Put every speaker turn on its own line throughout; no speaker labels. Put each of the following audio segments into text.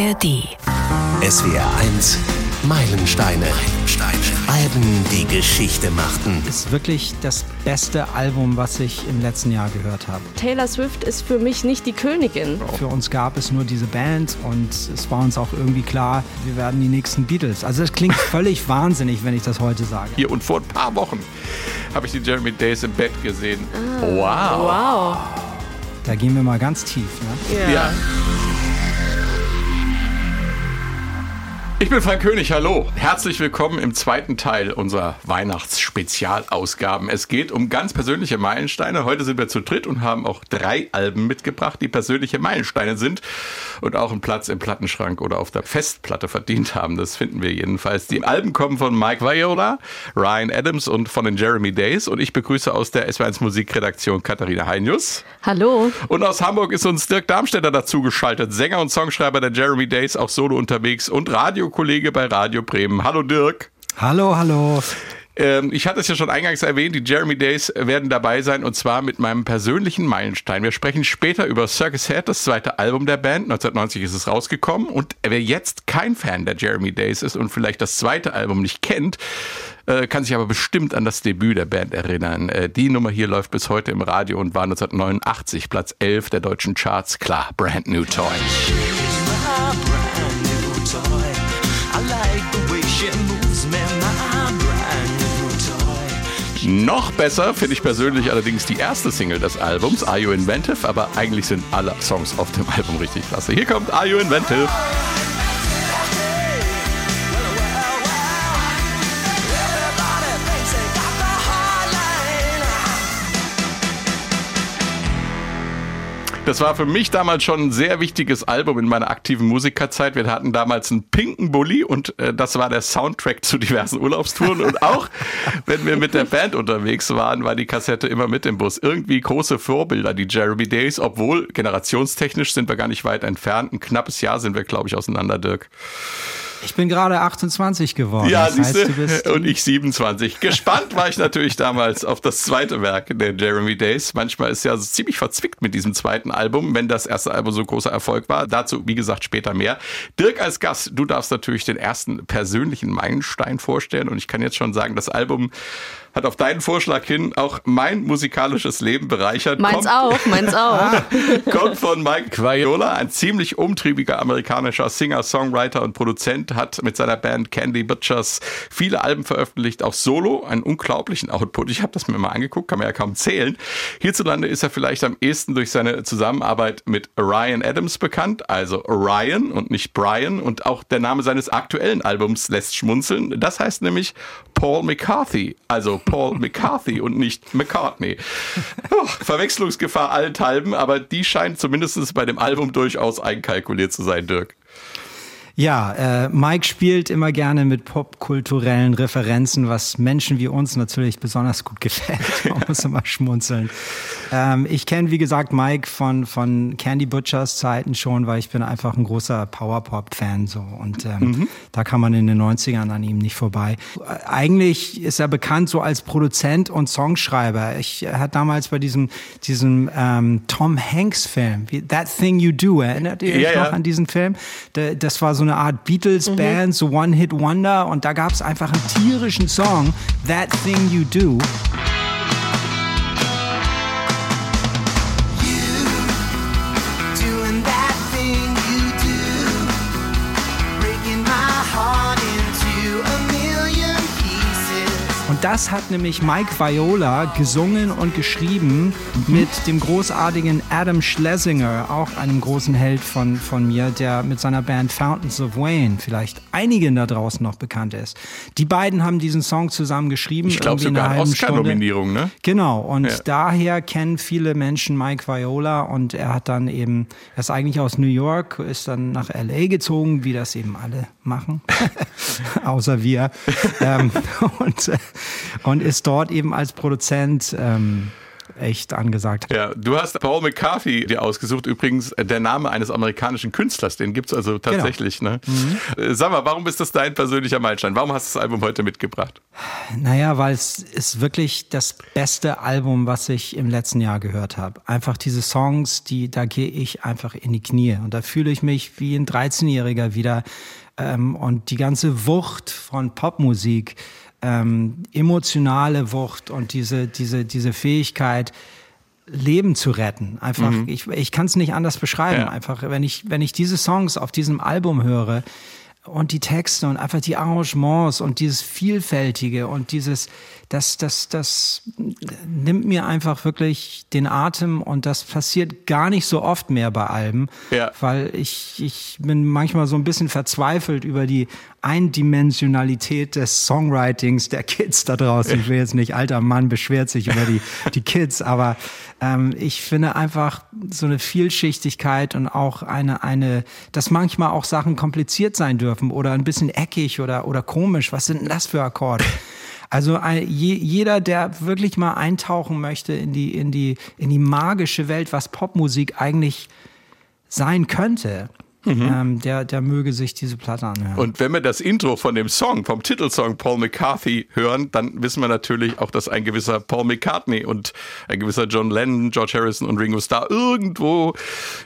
ARD.
SWR 1 Meilensteine. Meilensteine. Alben, die Geschichte machten.
Ist wirklich das beste Album, was ich im letzten Jahr gehört habe.
Taylor Swift ist für mich nicht die Königin.
Für uns gab es nur diese Band und es war uns auch irgendwie klar, wir werden die nächsten Beatles. Also es klingt völlig wahnsinnig, wenn ich das heute sage.
Hier und vor ein paar Wochen habe ich die Jeremy Days im Bett gesehen.
Ah, wow. Wow.
Da gehen wir mal ganz tief,
ne? ja. ja. Ich bin Frank König, hallo. Herzlich willkommen im zweiten Teil unserer Weihnachtsspezialausgaben. Es geht um ganz persönliche Meilensteine. Heute sind wir zu dritt und haben auch drei Alben mitgebracht, die persönliche Meilensteine sind und auch einen Platz im Plattenschrank oder auf der Festplatte verdient haben. Das finden wir jedenfalls. Die Alben kommen von Mike Viola, Ryan Adams und von den Jeremy Days. Und ich begrüße aus der S1 Musikredaktion Katharina Heinjus.
Hallo.
Und aus Hamburg ist uns Dirk Darmstädter dazugeschaltet, Sänger und Songschreiber der Jeremy Days, auch solo unterwegs und Radiokollege bei Radio Bremen. Hallo Dirk.
Hallo, hallo.
Ähm, ich hatte es ja schon eingangs erwähnt, die Jeremy Days werden dabei sein und zwar mit meinem persönlichen Meilenstein. Wir sprechen später über Circus Head, das zweite Album der Band. 1990 ist es rausgekommen und wer jetzt kein Fan der Jeremy Days ist und vielleicht das zweite Album nicht kennt, äh, kann sich aber bestimmt an das Debüt der Band erinnern. Äh, die Nummer hier läuft bis heute im Radio und war 1989 Platz 11 der deutschen Charts. Klar, Brand New Toy. Noch besser finde ich persönlich allerdings die erste Single des Albums, Are You Inventive? Aber eigentlich sind alle Songs auf dem Album richtig klasse. Hier kommt Are You Inventive? Das war für mich damals schon ein sehr wichtiges Album in meiner aktiven Musikerzeit. Wir hatten damals einen pinken Bulli und äh, das war der Soundtrack zu diversen Urlaubstouren. Und auch wenn wir mit der Band unterwegs waren, war die Kassette immer mit im Bus. Irgendwie große Vorbilder, die Jeremy Days, obwohl generationstechnisch sind wir gar nicht weit entfernt. Ein knappes Jahr sind wir, glaube ich, auseinander, Dirk.
Ich bin gerade 28 geworden.
Ja, das heißt, du bist und ich 27. Gespannt war ich natürlich damals auf das zweite Werk der Jeremy Days. Manchmal ist ja ziemlich verzwickt mit diesem zweiten Album, wenn das erste Album so großer Erfolg war. Dazu, wie gesagt, später mehr. Dirk als Gast, du darfst natürlich den ersten persönlichen Meilenstein vorstellen und ich kann jetzt schon sagen, das Album hat auf deinen Vorschlag hin auch mein musikalisches Leben bereichert.
Meins kommt, auch, meins auch.
kommt von Mike Viola, ein ziemlich umtriebiger amerikanischer Singer, Songwriter und Produzent, hat mit seiner Band Candy Butchers viele Alben veröffentlicht, auch solo, einen unglaublichen Output. Ich habe das mir mal angeguckt, kann man ja kaum zählen. Hierzulande ist er vielleicht am ehesten durch seine Zusammenarbeit mit Ryan Adams bekannt, also Ryan und nicht Brian und auch der Name seines aktuellen Albums lässt schmunzeln. Das heißt nämlich Paul McCarthy, also Paul McCarthy und nicht McCartney. Oh, Verwechslungsgefahr allenthalben, aber die scheint zumindest bei dem Album durchaus einkalkuliert zu sein, Dirk.
Ja, äh, Mike spielt immer gerne mit popkulturellen Referenzen, was Menschen wie uns natürlich besonders gut gefällt. Man muss immer schmunzeln. Ähm, ich kenne, wie gesagt, Mike von, von Candy Butchers Zeiten schon, weil ich bin einfach ein großer Powerpop-Fan so. Und ähm, mhm. da kann man in den 90ern an ihm nicht vorbei. Eigentlich ist er bekannt so als Produzent und Songschreiber. Ich er hat damals bei diesem, diesem ähm, Tom Hanks-Film, That Thing You Do, erinnert ihr euch ja, noch ja. an diesen Film? Das war so eine Art Beatles-Band, mhm. so One-Hit-Wonder. Und da gab es einfach einen tierischen Song, That Thing You Do. Das hat nämlich Mike Viola gesungen und geschrieben mhm. mit dem großartigen Adam Schlesinger, auch einem großen Held von, von mir, der mit seiner Band Fountains of Wayne vielleicht einigen da draußen noch bekannt ist. Die beiden haben diesen Song zusammen geschrieben.
Ich glaube sogar eine Oscar-Nominierung, ne?
Genau, und ja. daher kennen viele Menschen Mike Viola und er hat dann eben, er ist eigentlich aus New York, ist dann nach L.A. gezogen, wie das eben alle machen, außer wir. ähm, und, und ist dort eben als Produzent ähm, echt angesagt.
Ja, du hast Paul McCarthy dir ausgesucht, übrigens äh, der Name eines amerikanischen Künstlers, den gibt es also
Genau.
tatsächlich. Ne? Mhm. Sag mal, warum ist das dein persönlicher Meilenstein? Warum hast du das Album heute mitgebracht?
Naja, weil es ist wirklich das beste Album, was ich im letzten Jahr gehört habe. Einfach diese Songs, die, da gehe ich einfach in die Knie. Und da fühle ich mich wie ein 13-Jähriger wieder. Ähm, und die ganze Wucht von Popmusik, ähm, emotionale Wucht und diese, diese, diese Fähigkeit, Leben zu retten. Einfach, mhm. ich, ich kann es nicht anders beschreiben. Ja. Einfach, wenn ich, wenn ich diese Songs auf diesem Album höre, und die Texte und einfach die Arrangements und dieses Vielfältige und dieses, das, das, das nimmt mir einfach wirklich den Atem und das passiert gar nicht so oft mehr bei Alben,
ja.
weil ich, ich bin manchmal so ein bisschen verzweifelt über die Eindimensionalität des Songwritings der Kids da draußen. Ich will jetzt nicht, alter Mann beschwert sich über die, die Kids, aber ähm, ich finde einfach so eine Vielschichtigkeit und auch eine, eine, dass manchmal auch Sachen kompliziert sein dürfen oder ein bisschen eckig oder, oder komisch. Was sind denn das für Akkorde? Also je, jeder, der wirklich mal eintauchen möchte in die, in die, in die magische Welt, was Popmusik eigentlich sein könnte, Mhm. Ähm, der, der möge sich diese Platte anhören.
Und wenn wir das Intro von dem Song, vom Titelsong Paul McCarthy hören, dann wissen wir natürlich auch, dass ein gewisser Paul McCartney und ein gewisser John Lennon, George Harrison und Ringo Starr irgendwo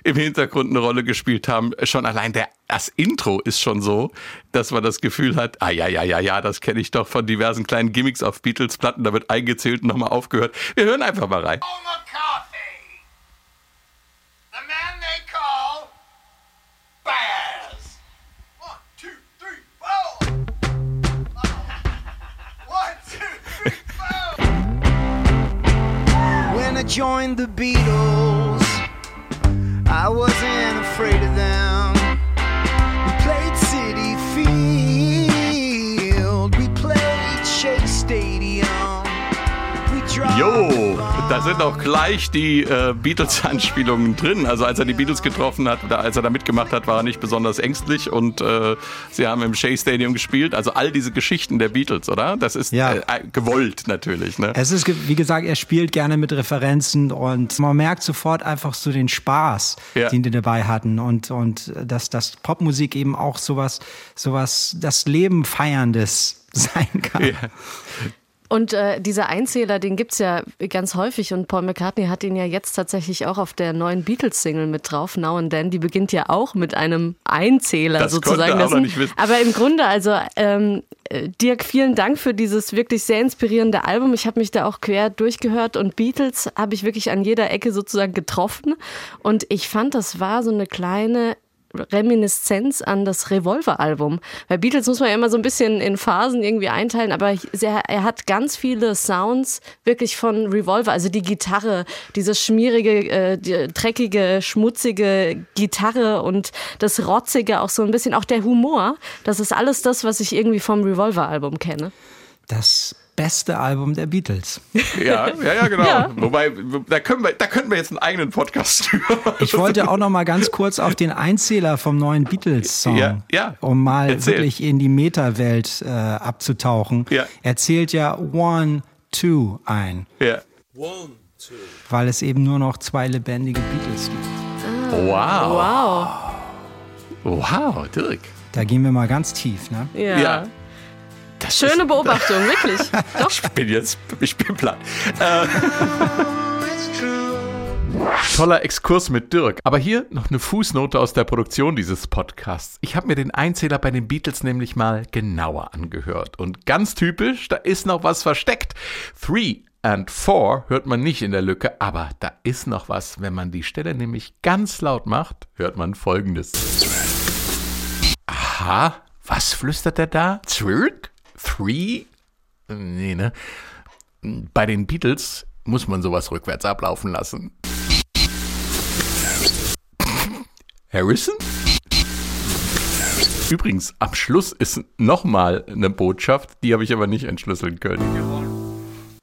im Hintergrund eine Rolle gespielt haben. Schon allein der, das Intro ist schon so, dass man das Gefühl hat, ah ja, ja, ja, ja, das kenne ich doch von diversen kleinen Gimmicks auf Beatles-Platten, da wird eingezählt und nochmal aufgehört. Wir hören einfach mal rein.
Paul McCarthy, joined the Beatles, I wasn't afraid of them. We played City Field, we played Shea Stadium.
Jo, da sind auch gleich die äh, Beatles-Anspielungen drin. Also als er die Beatles getroffen hat, oder als er da mitgemacht hat, war er nicht besonders ängstlich und äh, sie haben im Shea Stadium gespielt. Also all diese Geschichten der Beatles, oder? Das ist
Ja.
äh, gewollt natürlich. Ne?
Es ist, wie gesagt, er spielt gerne mit Referenzen und man merkt sofort einfach so den Spaß,
Ja.
den die dabei hatten und, und dass, dass Popmusik eben auch sowas, sowas, das Leben feierndes sein kann.
Ja.
Und äh, dieser Einzähler, den gibt's ja ganz häufig und Paul McCartney hat ihn ja jetzt tatsächlich auch auf der neuen Beatles-Single mit drauf, Now and Then. Die beginnt ja auch mit einem Einzähler
Das
sozusagen. sind-
nicht wissen.
Aber im Grunde, also ähm, äh, Dirk, vielen Dank für dieses wirklich sehr inspirierende Album. Ich habe mich da auch quer durchgehört und Beatles habe ich wirklich an jeder Ecke sozusagen getroffen. Und ich fand, das war so eine kleine Reminiszenz an das Revolver-Album. Bei Beatles muss man ja immer so ein bisschen in Phasen irgendwie einteilen, aber er, hat ganz viele Sounds wirklich von Revolver, also die Gitarre, diese schmierige, äh, die, dreckige, schmutzige Gitarre und das Rotzige auch so ein bisschen, auch der Humor, das ist alles das, was ich irgendwie vom Revolver-Album kenne.
Das beste Album der Beatles.
Ja, ja, ja, genau.
Ja.
Wobei, da können wir, da könnten wir jetzt einen eigenen Podcast führen.
Ich wollte auch noch mal ganz kurz auf den Einzähler vom neuen Beatles-Song,
Ja, ja.
um mal
Erzähl.
wirklich in die Meta-Welt äh, abzutauchen.
Ja.
Er zählt ja One, Two ein,
ja.
weil es eben nur noch zwei lebendige Beatles gibt.
Wow.
Wow.
Wow, Dirk.
Da gehen wir mal ganz tief, ne?
Ja.
Das
Schöne
ist-
Beobachtung, wirklich. Doch.
Ich bin jetzt, ich bin platt. Äh, Toller Exkurs mit Dirk. Aber hier noch eine Fußnote aus der Produktion dieses Podcasts. Ich habe mir den Einzähler bei den Beatles nämlich mal genauer angehört. Und ganz typisch, da ist noch was versteckt. Three and Four hört man nicht in der Lücke, aber da ist noch was. Wenn man die Stelle nämlich ganz laut macht, hört man folgendes. Aha, was flüstert er da? Zwirk? Three? Nee, ne? Bei den Beatles muss man sowas rückwärts ablaufen lassen. Harrison? Übrigens, am Schluss ist nochmal eine Botschaft, die habe ich aber nicht entschlüsseln können.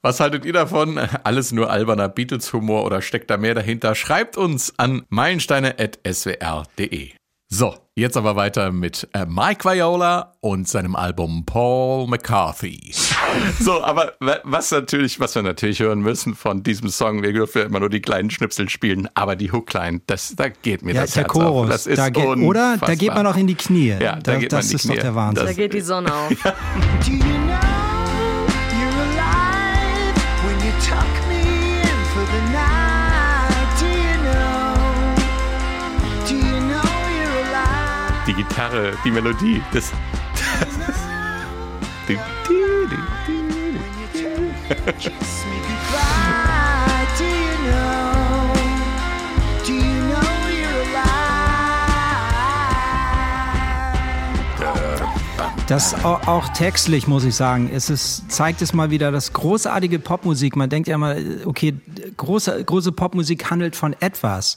Was haltet ihr davon? Alles nur alberner Beatles-Humor oder steckt da mehr dahinter? Schreibt uns an meilensteine.swr.de.
So, jetzt aber weiter mit äh, Mike Viola und seinem Album Paul McCarthy.
So, aber was natürlich, was wir natürlich hören müssen von diesem Song, wir dürfen ja immer nur die kleinen Schnipsel spielen, aber die Hookline, das, da geht mir
ja,
das
der
Herz
Chorus,
auf. Das ist
da geht, oder da geht man auch in die Knie.
Ja, da, da geht
das
man in die
ist
Knie.
doch der Wahnsinn.
Da geht die Sonne auf.
Die Gitarre, die Melodie, das. das
alive?
Das auch, auch textlich muss ich sagen, es ist, zeigt es mal wieder das großartige Popmusik. Man denkt ja mal, okay, große, große Popmusik handelt von etwas.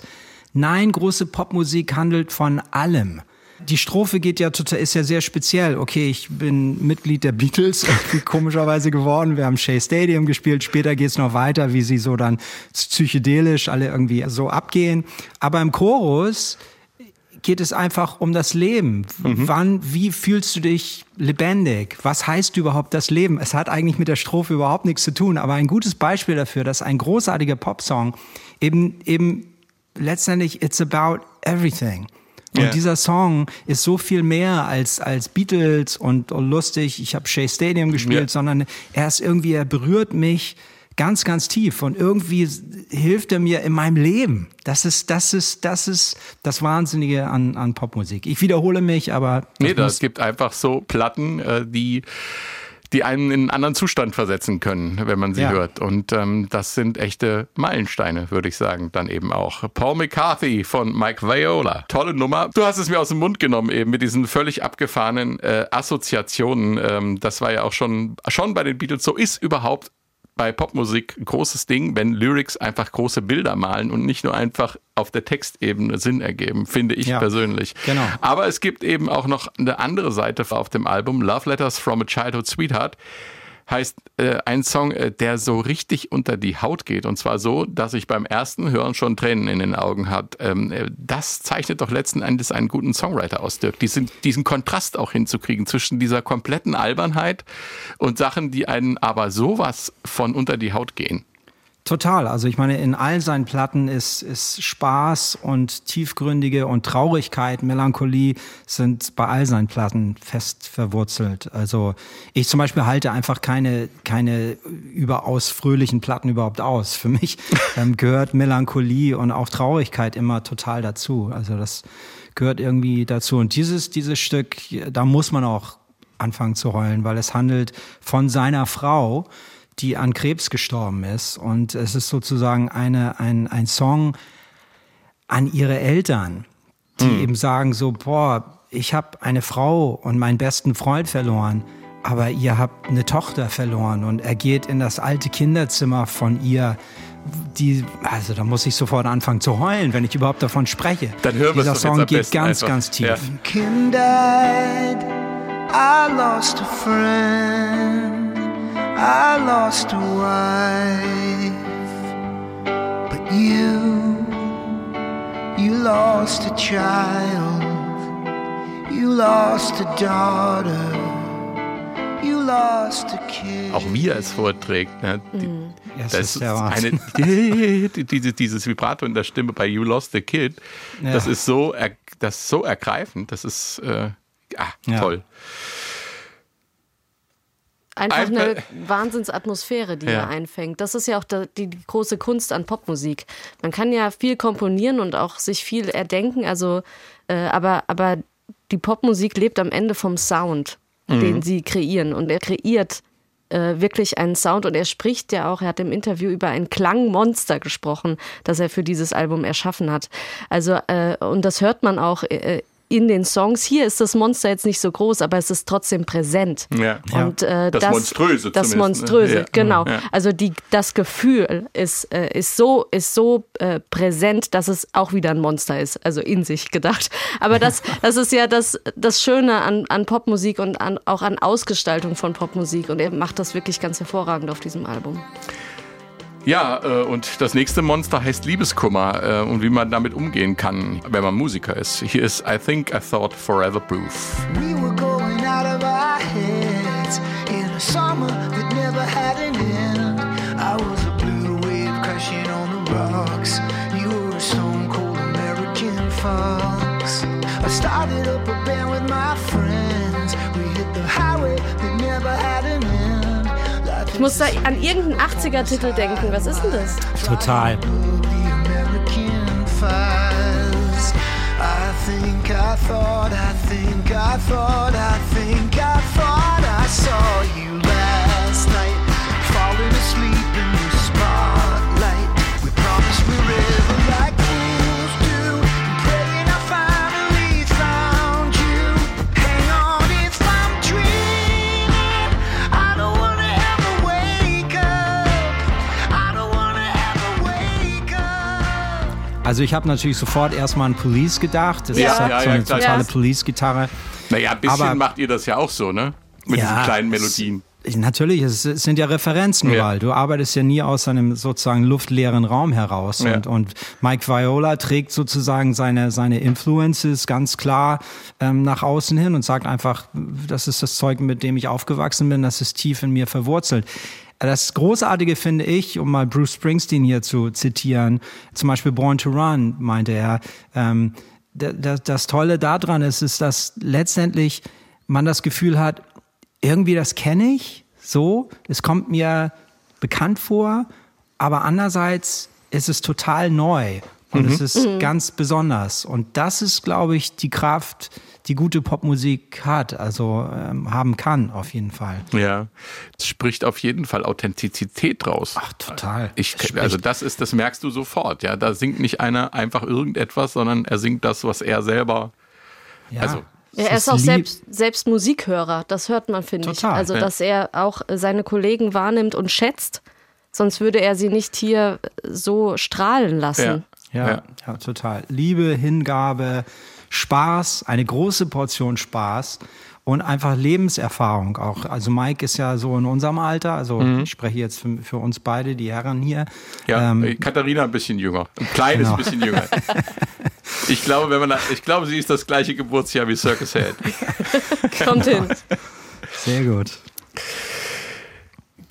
Nein, große Popmusik handelt von allem. Die Strophe geht ja total, ist ja sehr speziell. Okay, ich bin Mitglied der Beatles, komischerweise geworden. Wir haben Shea Stadium gespielt. Später geht's noch weiter, wie sie so dann psychedelisch alle irgendwie so abgehen. Aber im Chorus geht es einfach um das Leben. Wann, wie fühlst du dich lebendig? Was heißt überhaupt das Leben? Es hat eigentlich mit der Strophe überhaupt nichts zu tun, aber ein gutes Beispiel dafür, dass ein großartiger Popsong eben, eben letztendlich it's about everything. Und
Ja.
dieser Song ist so viel mehr als, als Beatles und, und lustig, ich habe Shea Stadium gespielt,
Ja.
sondern er ist irgendwie, er berührt mich ganz, ganz tief und irgendwie hilft er mir in meinem Leben. Das ist, das ist, das ist das Wahnsinnige an, an Popmusik. Ich wiederhole mich, aber
Nee, es gibt einfach so Platten, äh, die die einen in einen anderen Zustand versetzen können, wenn man sie
Ja.
hört. Und ähm, das sind echte Meilensteine, würde ich sagen, dann eben auch. Paul McCarthy von Mike Viola. Tolle Nummer. Du hast es mir aus dem Mund genommen eben mit diesen völlig abgefahrenen äh, Assoziationen. Ähm, das war ja auch schon, schon bei den Beatles so. Ist überhaupt bei Popmusik ein großes Ding, wenn Lyrics einfach große Bilder malen und nicht nur einfach auf der Textebene Sinn ergeben, finde ich
Ja,
persönlich.
genau.
Aber es gibt eben auch noch eine andere Seite auf dem Album, Love Letters from a Childhood Sweetheart. Heißt äh, ein Song, äh, der so richtig unter die Haut geht. Und zwar so, dass ich beim ersten Hören schon Tränen in den Augen hat. Ähm, äh, das zeichnet doch letzten Endes einen guten Songwriter aus, Dirk. Diesen, diesen Kontrast auch hinzukriegen zwischen dieser kompletten Albernheit und Sachen, die einen aber sowas von unter die Haut gehen.
Total. Also ich meine, in all seinen Platten ist, ist Spaß und tiefgründige und Traurigkeit, Melancholie sind bei all seinen Platten fest verwurzelt. Also ich zum Beispiel halte einfach keine, keine überaus fröhlichen Platten überhaupt aus. Für mich ähm, gehört Melancholie und auch Traurigkeit immer total dazu. Also das gehört irgendwie dazu. Und dieses, dieses Stück, da muss man auch anfangen zu heulen, weil es handelt von seiner Frau, die an Krebs gestorben ist. Und es ist sozusagen eine, ein, ein Song an ihre Eltern, die eben sagen so, boah, ich habe eine Frau und meinen besten Freund verloren, aber ihr habt eine Tochter verloren. Und er geht in das alte Kinderzimmer von ihr. Die, also da muss ich sofort anfangen zu heulen, wenn ich überhaupt davon spreche.
Dann hören
Dieser Song geht ganz,
einfach.
ganz tief.
Ja.
Kim died. I lost a friend. I lost a wife. But you, you lost a child. You lost a daughter. You lost a kid.
Auch wie er es vorträgt. Ne? Die-
Das
Das
ist
eine, dieses, dieses Vibrato in der Stimme bei You Lost the Kid,
Ja.
das ist so, er, das ist so ergreifend, das ist äh, ah,
Ja.
toll.
Einfach
Einfach-
eine Wahnsinnsatmosphäre, die
Ja.
er einfängt. Das ist ja auch die, die große Kunst an Popmusik. Man kann ja viel komponieren und auch sich viel erdenken, also, äh, aber, aber die Popmusik lebt am Ende vom Sound,
Mhm.
den sie kreieren. Und er kreiert äh, wirklich einen Sound und er spricht ja auch, er hat im Interview über ein Klangmonster gesprochen, das er für dieses Album erschaffen hat. Also, äh, und das hört man auch äh, in den Songs. Hier ist das Monster jetzt nicht so groß, aber es ist trotzdem präsent.
Ja.
Und äh,
Das Monströse
das
zumindest, ne?
Monströse,
Ja.
genau.
Ja.
Also die, das Gefühl ist, äh, ist so, ist so äh, präsent, dass es auch wieder ein Monster ist, also in sich gedacht. Aber das, das ist ja das, das Schöne an, an Popmusik und an, auch an Ausgestaltung von Popmusik. Und er macht das wirklich ganz hervorragend auf diesem Album.
Ja, äh, und das nächste Monster heißt Liebeskummer äh, und wie man damit umgehen kann, wenn man Musiker ist. Hier ist I Think I Thought Forever Proof.
We were going out of our heads in a summer that never had an end. I was a blue wave crashing on the rocks. You were a stone cold American fox. I started up a band with my friends.
Ich muss da an irgendeinen 80er-Titel denken. Was ist denn das?
Total.
I think I thought, I think I thought, I think
Also ich habe natürlich sofort erstmal an Police gedacht. Das
Ja,
ist halt
ja,
so
ja,
eine
klar.
totale
Ja.
Police-Gitarre.
Naja, ein bisschen
Aber-
macht ihr das ja auch so, ne? Mit diesen kleinen Melodien.
Es, natürlich, es, es sind ja Referenzen
Ja.
überall. Du arbeitest ja nie aus einem sozusagen luftleeren Raum heraus.
Ja.
Und, und Mike Viola trägt sozusagen seine, seine Influences ganz klar ähm, nach außen hin und sagt einfach, das ist das Zeug, mit dem ich aufgewachsen bin, das ist tief in mir verwurzelt. Das Großartige finde ich, um mal Bruce Springsteen hier zu zitieren, zum Beispiel Born to Run, meinte er, ähm, da- da- das Tolle daran ist, ist, dass letztendlich man das Gefühl hat, irgendwie das kenne ich, so, es kommt mir bekannt vor, aber andererseits ist es total neu und es ist ganz besonders. Und das ist, glaube ich, die Kraft, die gute Popmusik hat, also ähm, haben kann, auf jeden Fall.
Ja, es spricht auf jeden Fall Authentizität draus.
Ach, total.
Ich, also das ist, das merkst du sofort, ja. Da singt nicht einer einfach irgendetwas, sondern er singt das, was er selber.
Ja.
also-
Ja, er ist auch
lieb-
selbst, selbst Musikhörer, das hört man, finde ich.
Total,
Also,
ja.
dass er auch seine Kollegen wahrnimmt und schätzt, sonst würde er sie nicht hier so strahlen lassen.
Ja,
Ja.
ja. total. Liebe, Hingabe, Spaß, eine große Portion Spaß und einfach Lebenserfahrung auch. Also Mike ist ja so in unserem Alter, also ich spreche jetzt für, für uns beide, die Herren hier.
Ja,
Ähm,
äh, Katharina ein bisschen jünger. Ein kleines
Genau.
bisschen jünger. Ich glaube, wenn man, ich glaube, sie ist das gleiche Geburtsjahr wie Circus Head.
Kommt hin.
sehr gut.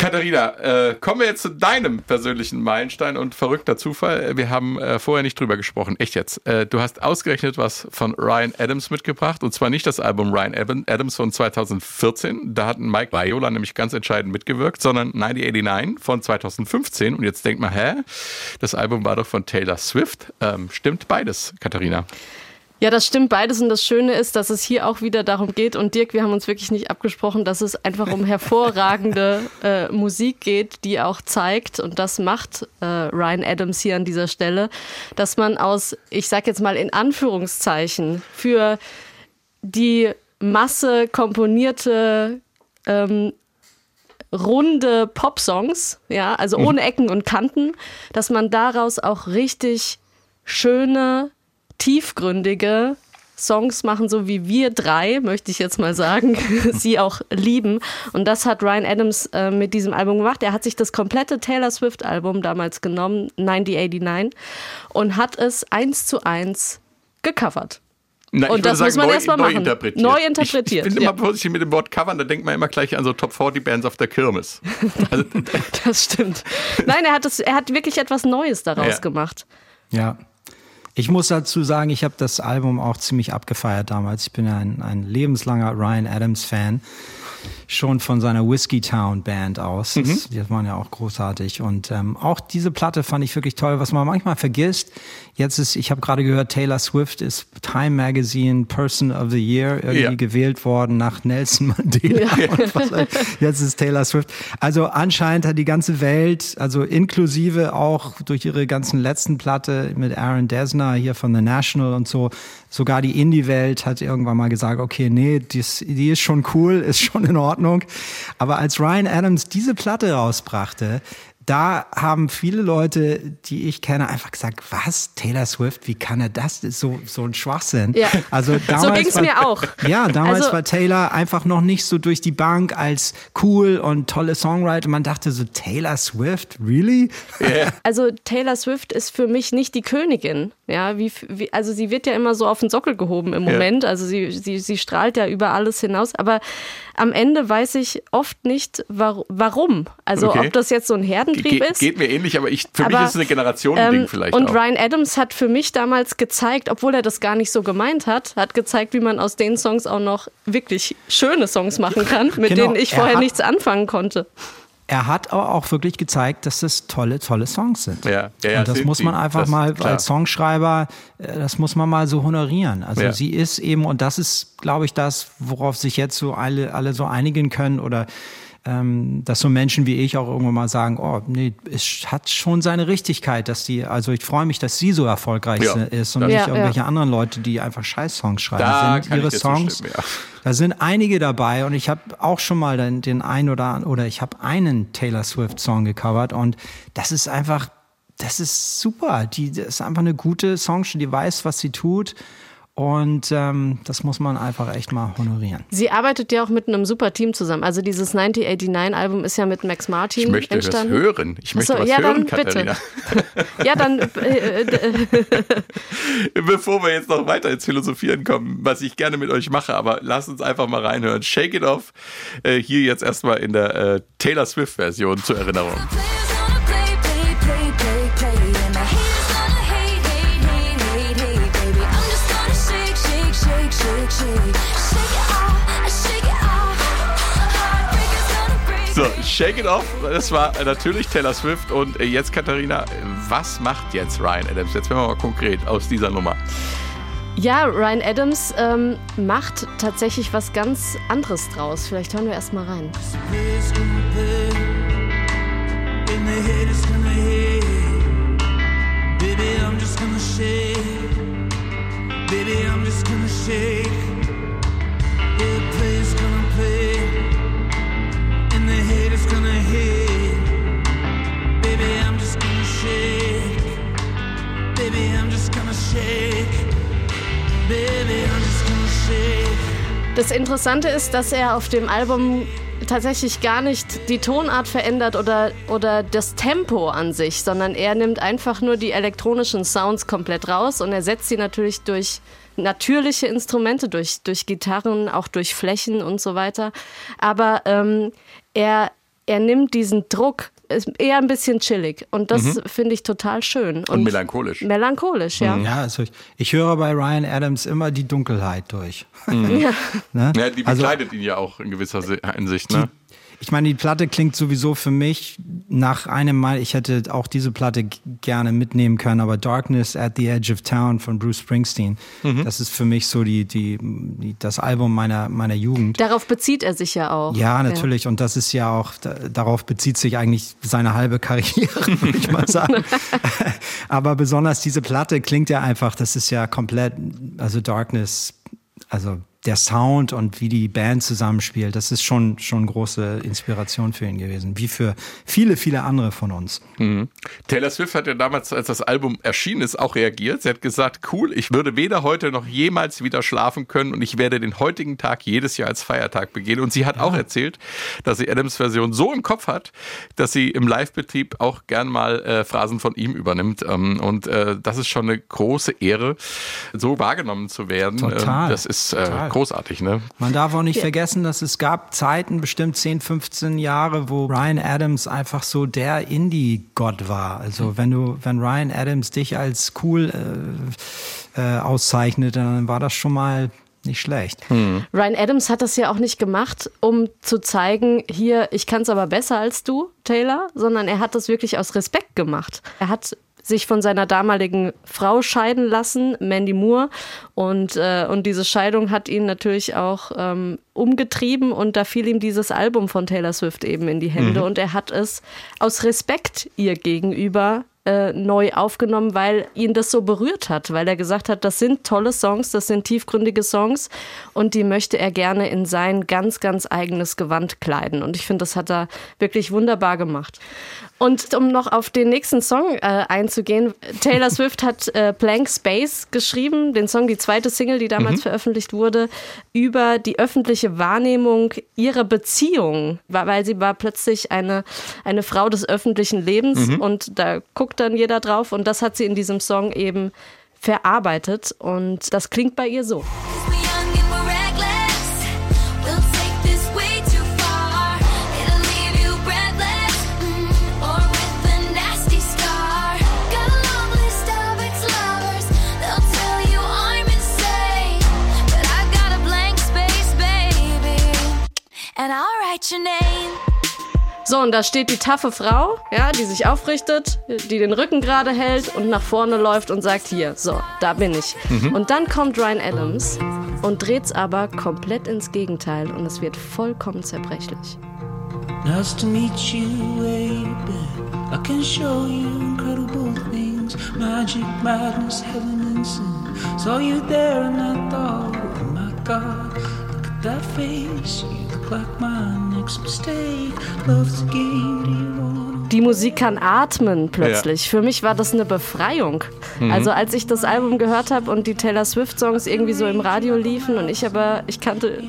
Katharina, äh, kommen wir jetzt zu deinem persönlichen Meilenstein und verrückter Zufall. Wir haben äh, vorher nicht drüber gesprochen. Echt jetzt. Äh, du hast ausgerechnet was von Ryan Adams mitgebracht. Und zwar nicht das Album Ryan Adams von 2014. Da hat Mike Viola nämlich ganz entscheidend mitgewirkt, sondern 1989 von 2015. Und jetzt denkt man, hä? Das Album war doch von Taylor Swift. Ähm, stimmt beides, Katharina.
Ja, das stimmt beides und das Schöne ist, dass es hier auch wieder darum geht und Dirk, wir haben uns wirklich nicht abgesprochen, dass es einfach um hervorragende äh, Musik geht, die auch zeigt und das macht äh, Ryan Adams hier an dieser Stelle, dass man aus, ich sag jetzt mal in Anführungszeichen, für die Masse komponierte ähm, runde Popsongs, ja, also ohne Ecken und Kanten, dass man daraus auch richtig schöne, tiefgründige Songs machen, so wie wir drei, möchte ich jetzt mal sagen, sie auch lieben. Und das hat Ryan Adams äh, mit diesem Album gemacht. Er hat sich das komplette Taylor Swift-Album damals genommen, 1989, und hat es eins zu eins gecovert.
Na,
Und
ich
das
würde
muss man
neu,
erst mal
neu
machen.
interpretiert.
Neu
Ich,
interpretiert,
ich bin
ja.
immer vorsichtig mit dem Wort covern, da denkt man immer gleich an so Top 40 Bands auf der Kirmes. Also,
Das stimmt. Nein, er hat, es, er hat wirklich etwas Neues daraus
Ja.
gemacht.
Ja. Ich muss dazu sagen, ich habe das Album auch ziemlich abgefeiert damals. Ich bin ein, ein lebenslanger Ryan Adams Fan. Schon von seiner Whiskey Town Band aus. Das, die waren ja auch großartig. Und ähm, auch diese Platte fand ich wirklich toll, was man manchmal vergisst. Jetzt ist, ich habe gerade gehört, Taylor Swift ist Time Magazine Person of the Year irgendwie
Ja.
gewählt worden nach Nelson Mandela. Und was, jetzt ist Taylor Swift. Also anscheinend hat die ganze Welt, also inklusive auch durch ihre ganzen letzten Platte mit Aaron Dessner hier von The National und so, sogar die Indie-Welt hat irgendwann mal gesagt, okay, nee, dies, die ist schon cool, ist schon in Ordnung. Aber als Ryan Adams diese Platte rausbrachte, da haben viele Leute, die ich kenne, einfach gesagt, was, Taylor Swift, wie kann er das? das ist so, so ein Schwachsinn.
Ja.
Also damals
So ging's
war,
mir auch.
Ja, damals
Also-
war Taylor einfach noch nicht so durch die Bank als cool und tolle Songwriter. Man dachte so, Taylor Swift, really?
Also Taylor Swift ist für mich nicht die Königin. Ja, wie, wie, also sie wird ja immer so auf den Sockel gehoben im Moment. Also sie, sie, sie strahlt ja über alles hinaus. Aber am Ende weiß ich oft nicht, war, warum. Also
Okay.
ob das jetzt so ein Herdentrieb
Ge
ist.
geht mir ähnlich, aber ich, für mich
Aber,
ist es ein Generationending
ähm,
vielleicht
Und
auch.
Ryan Adams hat für mich damals gezeigt, obwohl er das gar nicht so gemeint hat, hat gezeigt, wie man aus den Songs auch noch wirklich schöne Songs machen kann, mit
Genau,
denen ich
er
vorher
hat-
nichts anfangen konnte.
Er hat aber auch wirklich gezeigt, dass das tolle, tolle Songs sind.
Ja, ja,
und das
sind
muss man einfach
Das-
mal
klar.
als Songschreiber, äh, das muss man mal so honorieren. Also
Ja.
sie ist eben, und das ist, glaube ich, das, worauf sich jetzt so alle, alle so einigen können oder ähm, dass so Menschen wie ich auch irgendwann mal sagen, oh, nee, es hat schon seine Richtigkeit, dass die, also ich freue mich, dass sie so erfolgreich
Ja,
ist und
das-
nicht
Ja,
irgendwelche
ja.
anderen Leute, die einfach Scheiß-Songs schreiben.
Da
sind ihre Songs,
ja.
da sind einige dabei und ich habe auch schon mal den, den ein oder oder ich habe einen Taylor Swift Song gecovert und das ist einfach, das ist super. Die das ist einfach eine gute Song, die weiß, was sie tut und ähm, das muss man einfach echt mal honorieren.
Sie arbeitet ja auch mit einem super Team zusammen. Also dieses 1989-Album ist ja mit Max Martin
Ich möchte
entstanden.
hören. Ich möchte
Ach so,
was
ja,
hören,
dann bitte.
Katharina.
Ja, dann äh, äh,
Bevor wir jetzt noch weiter ins Philosophieren kommen, was ich gerne mit euch mache, aber lasst uns einfach mal reinhören. Shake It Off, äh, hier jetzt erstmal in der äh, Taylor Swift-Version zur Erinnerung. So, Shake It Off, das war natürlich Taylor Swift und jetzt Katharina, was macht jetzt Ryan Adams? Jetzt werden wir mal konkret aus dieser Nummer.
ja, Ryan Adams ähm, macht tatsächlich was ganz anderes draus. Vielleicht hören wir erst mal rein.
Play. Baby, I'm just gonna shake. Baby, I'm just gonna shake. Yeah, players gonna play,
Das Interessante ist, dass er auf dem Album tatsächlich gar nicht die Tonart verändert oder, oder das Tempo an sich, sondern er nimmt einfach nur die elektronischen Sounds komplett raus und ersetzt sie natürlich durch natürliche Instrumente, durch, durch Gitarren, auch durch Flächen und so weiter. Aber ähm, er, er nimmt diesen Druck, ist eher ein bisschen chillig und das finde ich total schön.
Und melancholisch.
Melancholisch, ja.
Ja, also ich, ich höre bei Ryan Adams immer die Dunkelheit durch. Ne?
Ja, die
Also-
begleitet ihn ja auch in gewisser Se- Hinsicht, ne?
Ich meine, die Platte klingt sowieso für mich nach einem Mal, ich hätte auch diese Platte gerne mitnehmen können, aber Darkness at the Edge of Town von Bruce Springsteen, das ist für mich so die, die, die, das Album meiner, meiner Jugend.
Darauf bezieht er sich ja auch.
Ja, natürlich. Und das ist ja auch, da, darauf bezieht sich eigentlich seine halbe Karriere, würde ich mal sagen. Aber besonders diese Platte klingt ja einfach, das ist ja komplett, also Darkness, also der Sound und wie die Band zusammenspielt, das ist schon, schon große Inspiration für ihn gewesen. Wie für viele, viele andere von uns.
Taylor Swift hat ja damals, als das Album erschienen ist, auch reagiert. Sie hat gesagt, cool, ich würde weder heute noch jemals wieder schlafen können und ich werde den heutigen Tag jedes Jahr als Feiertag begehen. Und sie hat auch erzählt, dass sie Adams Version so im Kopf hat, dass sie im Live-Betrieb auch gern mal äh, Phrasen von ihm übernimmt. Ähm, und äh, das ist schon eine große Ehre, so wahrgenommen zu werden.
Total.
Ähm, das ist äh,
Total.
Großartig, ne?
Man darf auch nicht vergessen, dass es gab Zeiten, bestimmt 10, 15 Jahre, wo Ryan Adams einfach so der Indie-Gott war. Also wenn du, wenn Ryan Adams dich als cool äh, äh, auszeichnet, dann war das schon mal nicht schlecht.
Ryan Adams hat das ja auch nicht gemacht, um zu zeigen, hier, ich kann es aber besser als du, Taylor, sondern er hat das wirklich aus Respekt gemacht. Er hat sich von seiner damaligen Frau scheiden lassen, Mandy Moore. Und, äh, und diese Scheidung hat ihn natürlich auch ähm, umgetrieben und da fiel ihm dieses Album von Taylor Swift eben in die Hände. Und er hat es aus Respekt ihr gegenüber äh, neu aufgenommen, weil ihn das so berührt hat, weil er gesagt hat, das sind tolle Songs, das sind tiefgründige Songs und die möchte er gerne in sein ganz, ganz eigenes Gewand kleiden. Und ich finde, das hat er wirklich wunderbar gemacht. Und um noch auf den nächsten Song äh, einzugehen, Taylor Swift hat äh, Blank Space geschrieben, den Song, die zweite Single, die damals veröffentlicht wurde, über die öffentliche Wahrnehmung ihrer Beziehung, weil sie war plötzlich eine, eine Frau des öffentlichen Lebens und da guckt dann jeder drauf und das hat sie in diesem Song eben verarbeitet und das klingt bei ihr so. So, und da steht die taffe Frau, ja, die sich aufrichtet, die den Rücken gerade hält und nach vorne läuft und sagt, hier, so, da bin ich. Und dann kommt Ryan Adams und dreht's aber komplett ins Gegenteil und es wird vollkommen zerbrechlich.
Nice to meet you, baby. I can show you incredible things. Magic, madness, heaven and sin. Saw you there and I thought, oh my God, look at that face. You look like my
Die Musik kann atmen plötzlich. Für mich war das eine Befreiung. Also als ich das Album gehört habe und die Taylor Swift Songs irgendwie so im Radio liefen und ich aber, ich kannte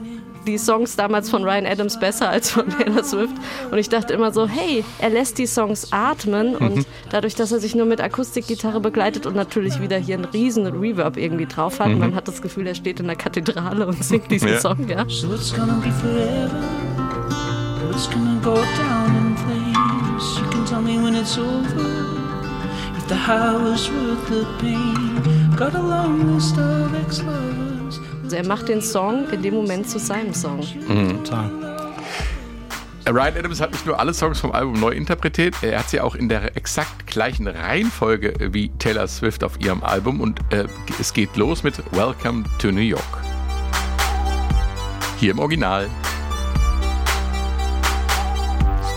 die Songs damals von Ryan Adams besser als von Taylor Swift und ich dachte immer so, hey, er lässt die Songs atmen und dadurch, dass er sich nur mit Akustikgitarre begleitet und natürlich wieder hier einen riesen Reverb irgendwie drauf hat, man hat das Gefühl, er steht in der Kathedrale und singt diesen
Ja.
Song, ja.
So it's gonna be forever, or it's gonna go down in flames. You can tell me when it's over, if the high was worth the pain. Got a long list of ex-lovers.
Also er macht den Song in dem Moment zu seinem Song.
Total.
Ryan Adams hat nicht nur alle Songs vom Album neu interpretiert, er hat sie auch in der exakt gleichen Reihenfolge wie Taylor Swift auf ihrem Album und äh, es geht los mit Welcome to New York. Hier im Original.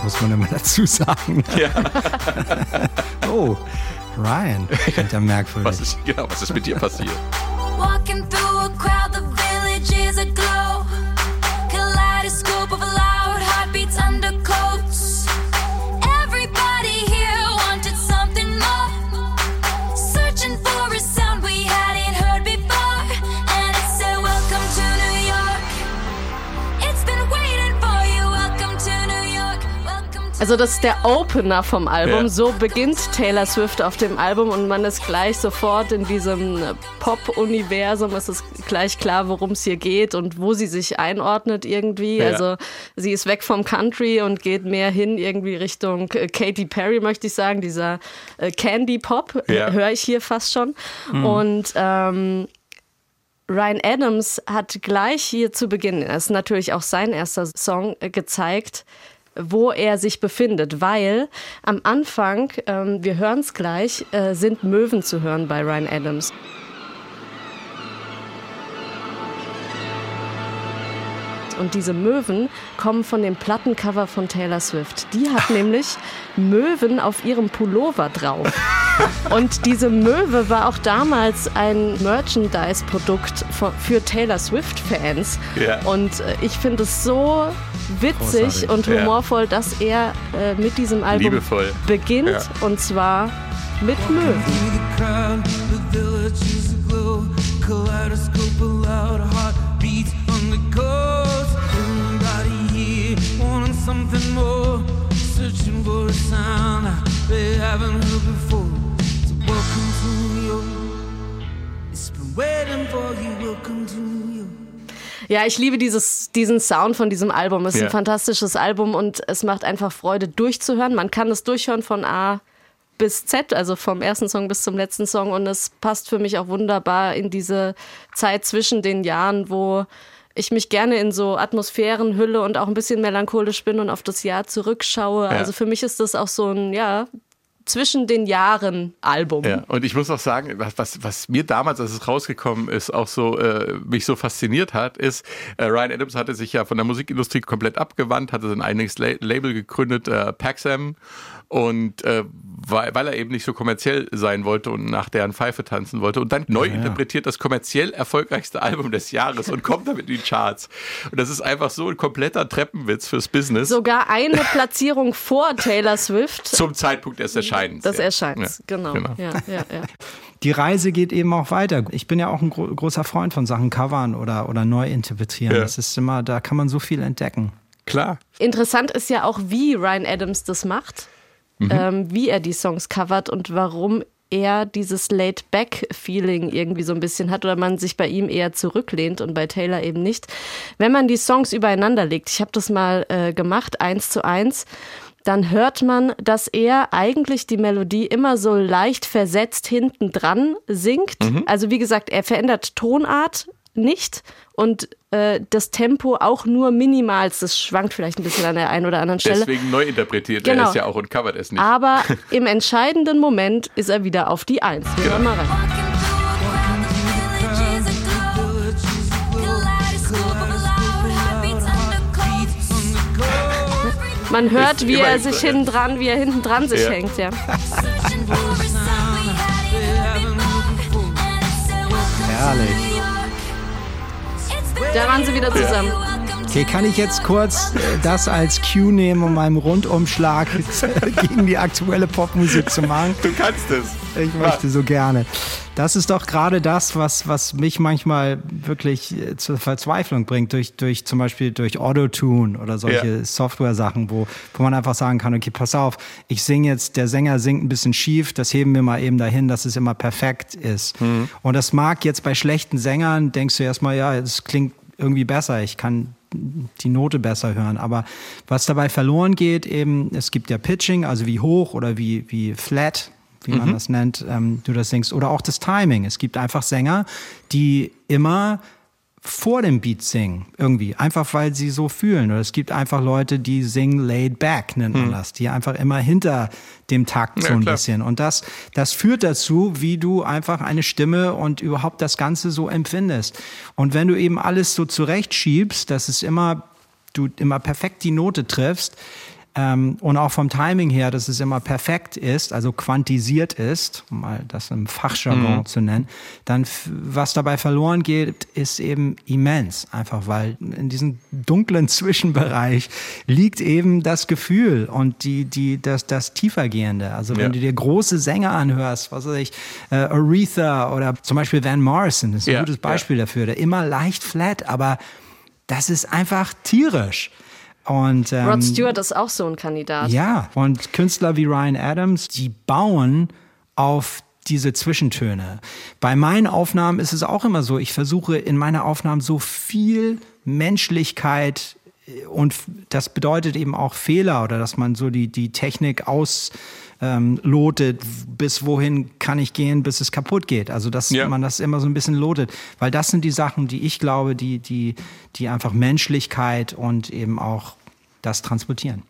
Muss man immer dazu sagen.
Ja.
Oh, Ryan. Klingt ja merkwürdig.
Was ist, genau, was ist mit dir passiert?
Walking through
Also das ist der Opener vom Album.
Ja.
So beginnt Taylor Swift auf dem Album und man ist gleich sofort in diesem Pop-Universum. Es ist gleich klar, worum es hier geht und wo sie sich einordnet irgendwie.
Ja.
Also sie ist weg vom Country und geht mehr hin irgendwie Richtung äh, Katy Perry, möchte ich sagen. Dieser äh, Candy Pop
Ja.
höre ich hier fast schon. Und ähm, Ryan Adams hat gleich hier zu Beginn, das ist natürlich auch sein erster Song, äh, gezeigt, wo er sich befindet, weil am Anfang, ähm, wir hören es gleich, äh, sind Möwen zu hören bei Ryan Adams. Und diese Möwen kommen von dem Plattencover von Taylor Swift. Die hat nämlich Möwen auf ihrem Pullover drauf. Und diese Möwe war auch damals ein Merchandise-Produkt für- Taylor Swift-Fans.
Ja.
Und äh, ich finde es so witzig
Großartig.
und humorvoll, dass er äh, mit diesem Album
Liebevoll.
beginnt.
Ja.
Und zwar mit Möwen.
Kaleidoscope loud heartbeats on the coast. For a sound they haven't heard before. So welcome to New York. It's been waiting for you. Welcome to New York.
Ja, ich liebe dieses, diesen Sound von diesem Album. Es ist
Ja.
ein fantastisches Album und es macht einfach Freude durchzuhören. Man kann es durchhören von A bis Z, also vom ersten Song bis zum letzten Song. Und es passt für mich auch wunderbar in diese Zeit zwischen den Jahren, wo ich mich gerne in so Atmosphären hülle und auch ein bisschen melancholisch bin und auf das Jahr zurückschaue.
Ja.
Also für mich ist das auch so ein, ja, zwischen den Jahren Album.
Ja, und ich muss auch sagen, was, was, was mir damals, als es rausgekommen ist, auch so äh, mich so fasziniert hat, ist, äh, Ryan Adams hatte sich ja von der Musikindustrie komplett abgewandt, hatte sein eigenes La Label gegründet, äh, Paxam. Und äh, weil, weil er eben nicht so kommerziell sein wollte und nach deren Pfeife tanzen wollte und dann neu interpretiert das kommerziell erfolgreichste Album des Jahres und kommt damit in die Charts. Und das ist einfach so ein kompletter Treppenwitz fürs Business
Sogar eine Platzierung vor Taylor Swift.
zum Zeitpunkt des Erscheinens.
Das
ja.
Erscheins,
Ja,
genau. Ja, ja, ja.
Die Reise geht eben auch weiter. Ich bin ja auch ein gro großer Freund von Sachen covern oder, oder neu interpretieren.
Ja.
Das ist immer, da kann man so viel entdecken.
Klar.
Interessant ist ja auch, wie Ryan Adams das macht,
Mhm.
ähm, wie er die Songs covert und warum er dieses Laid-Back-Feeling irgendwie so ein bisschen hat oder man sich bei ihm eher zurücklehnt und bei Taylor eben nicht. Wenn man die Songs übereinander legt, ich habe das mal äh, gemacht, eins zu eins, dann hört man, dass er eigentlich die Melodie immer so leicht versetzt hinten dran singt. Also wie gesagt, er verändert Tonart nicht und äh, das Tempo auch nur minimal. Das schwankt vielleicht ein bisschen an der einen oder anderen Stelle.
Deswegen neu interpretiert. Er
Genau.
ist ja auch und covert es nicht.
Aber im entscheidenden Moment ist er wieder auf die Eins. Wir hören mal rein. Man hört, wie er sich
ja.
hinten dran, wie er hinten dran sich
Ja.
hängt, ja.
Herrlich.
Da waren sie wieder zusammen.
to
Okay, kann ich jetzt kurz äh, das als Cue nehmen, um einen Rundumschlag gegen die aktuelle Popmusik zu machen?
du kannst es.
Ich möchte so gerne. Das ist doch gerade das, was, was mich manchmal wirklich äh, zur Verzweiflung bringt, durch, durch zum Beispiel durch Autotune oder solche
Ja.
Software-Sachen, wo, wo man einfach sagen kann, okay, pass auf, ich singe jetzt, der Sänger singt ein bisschen schief, das heben wir mal eben dahin, dass es immer perfekt ist. Und das mag jetzt bei schlechten Sängern, denkst du erstmal, ja, es klingt irgendwie besser, ich kann die Note besser hören. Aber was dabei verloren geht, eben, es gibt ja Pitching, also wie hoch oder wie, wie flat, wie man das nennt, ähm, du das singst. Oder auch das Timing. Es gibt einfach Sänger, die immer vor dem Beat singen, irgendwie. Einfach weil sie so fühlen. Oder es gibt einfach Leute, die singen laid back, nennt man das. Die einfach immer hinter dem Takt so
Ja,
ein
klar.
bisschen. Und das, das führt dazu, wie du einfach eine Stimme und überhaupt das Ganze so empfindest. Und wenn du eben alles so zurechtschiebst, dass es immer, du immer perfekt die Note triffst, ähm, und auch vom Timing her, dass es immer perfekt ist, also quantisiert ist, um mal das im Fachjargon zu nennen, dann was dabei verloren geht, ist eben immens. Einfach weil in diesem dunklen Zwischenbereich liegt eben das Gefühl und die, die, das, das Tiefergehende. Also wenn
Ja.
du dir große Sänger anhörst, was weiß ich, äh, Aretha oder zum Beispiel Van Morrison, das ist ein
Ja,
gutes
ja.
Beispiel dafür, der immer leicht flat, aber das ist einfach tierisch. Und, ähm,
Rod Stewart ist auch so ein Kandidat.
ja, und Künstler wie Ryan Adams, die bauen auf diese Zwischentöne. Bei meinen Aufnahmen ist es auch immer so, ich versuche in meine Aufnahmen so viel Menschlichkeit äh, und das bedeutet eben auch Fehler oder dass man so die, die Technik aus ähm, lotet, bis wohin kann ich gehen, bis es kaputt geht. Also dass
Ja.
man das immer so ein bisschen lotet. Weil das sind die Sachen, die ich glaube, die, die, die einfach Menschlichkeit und eben auch das transportieren.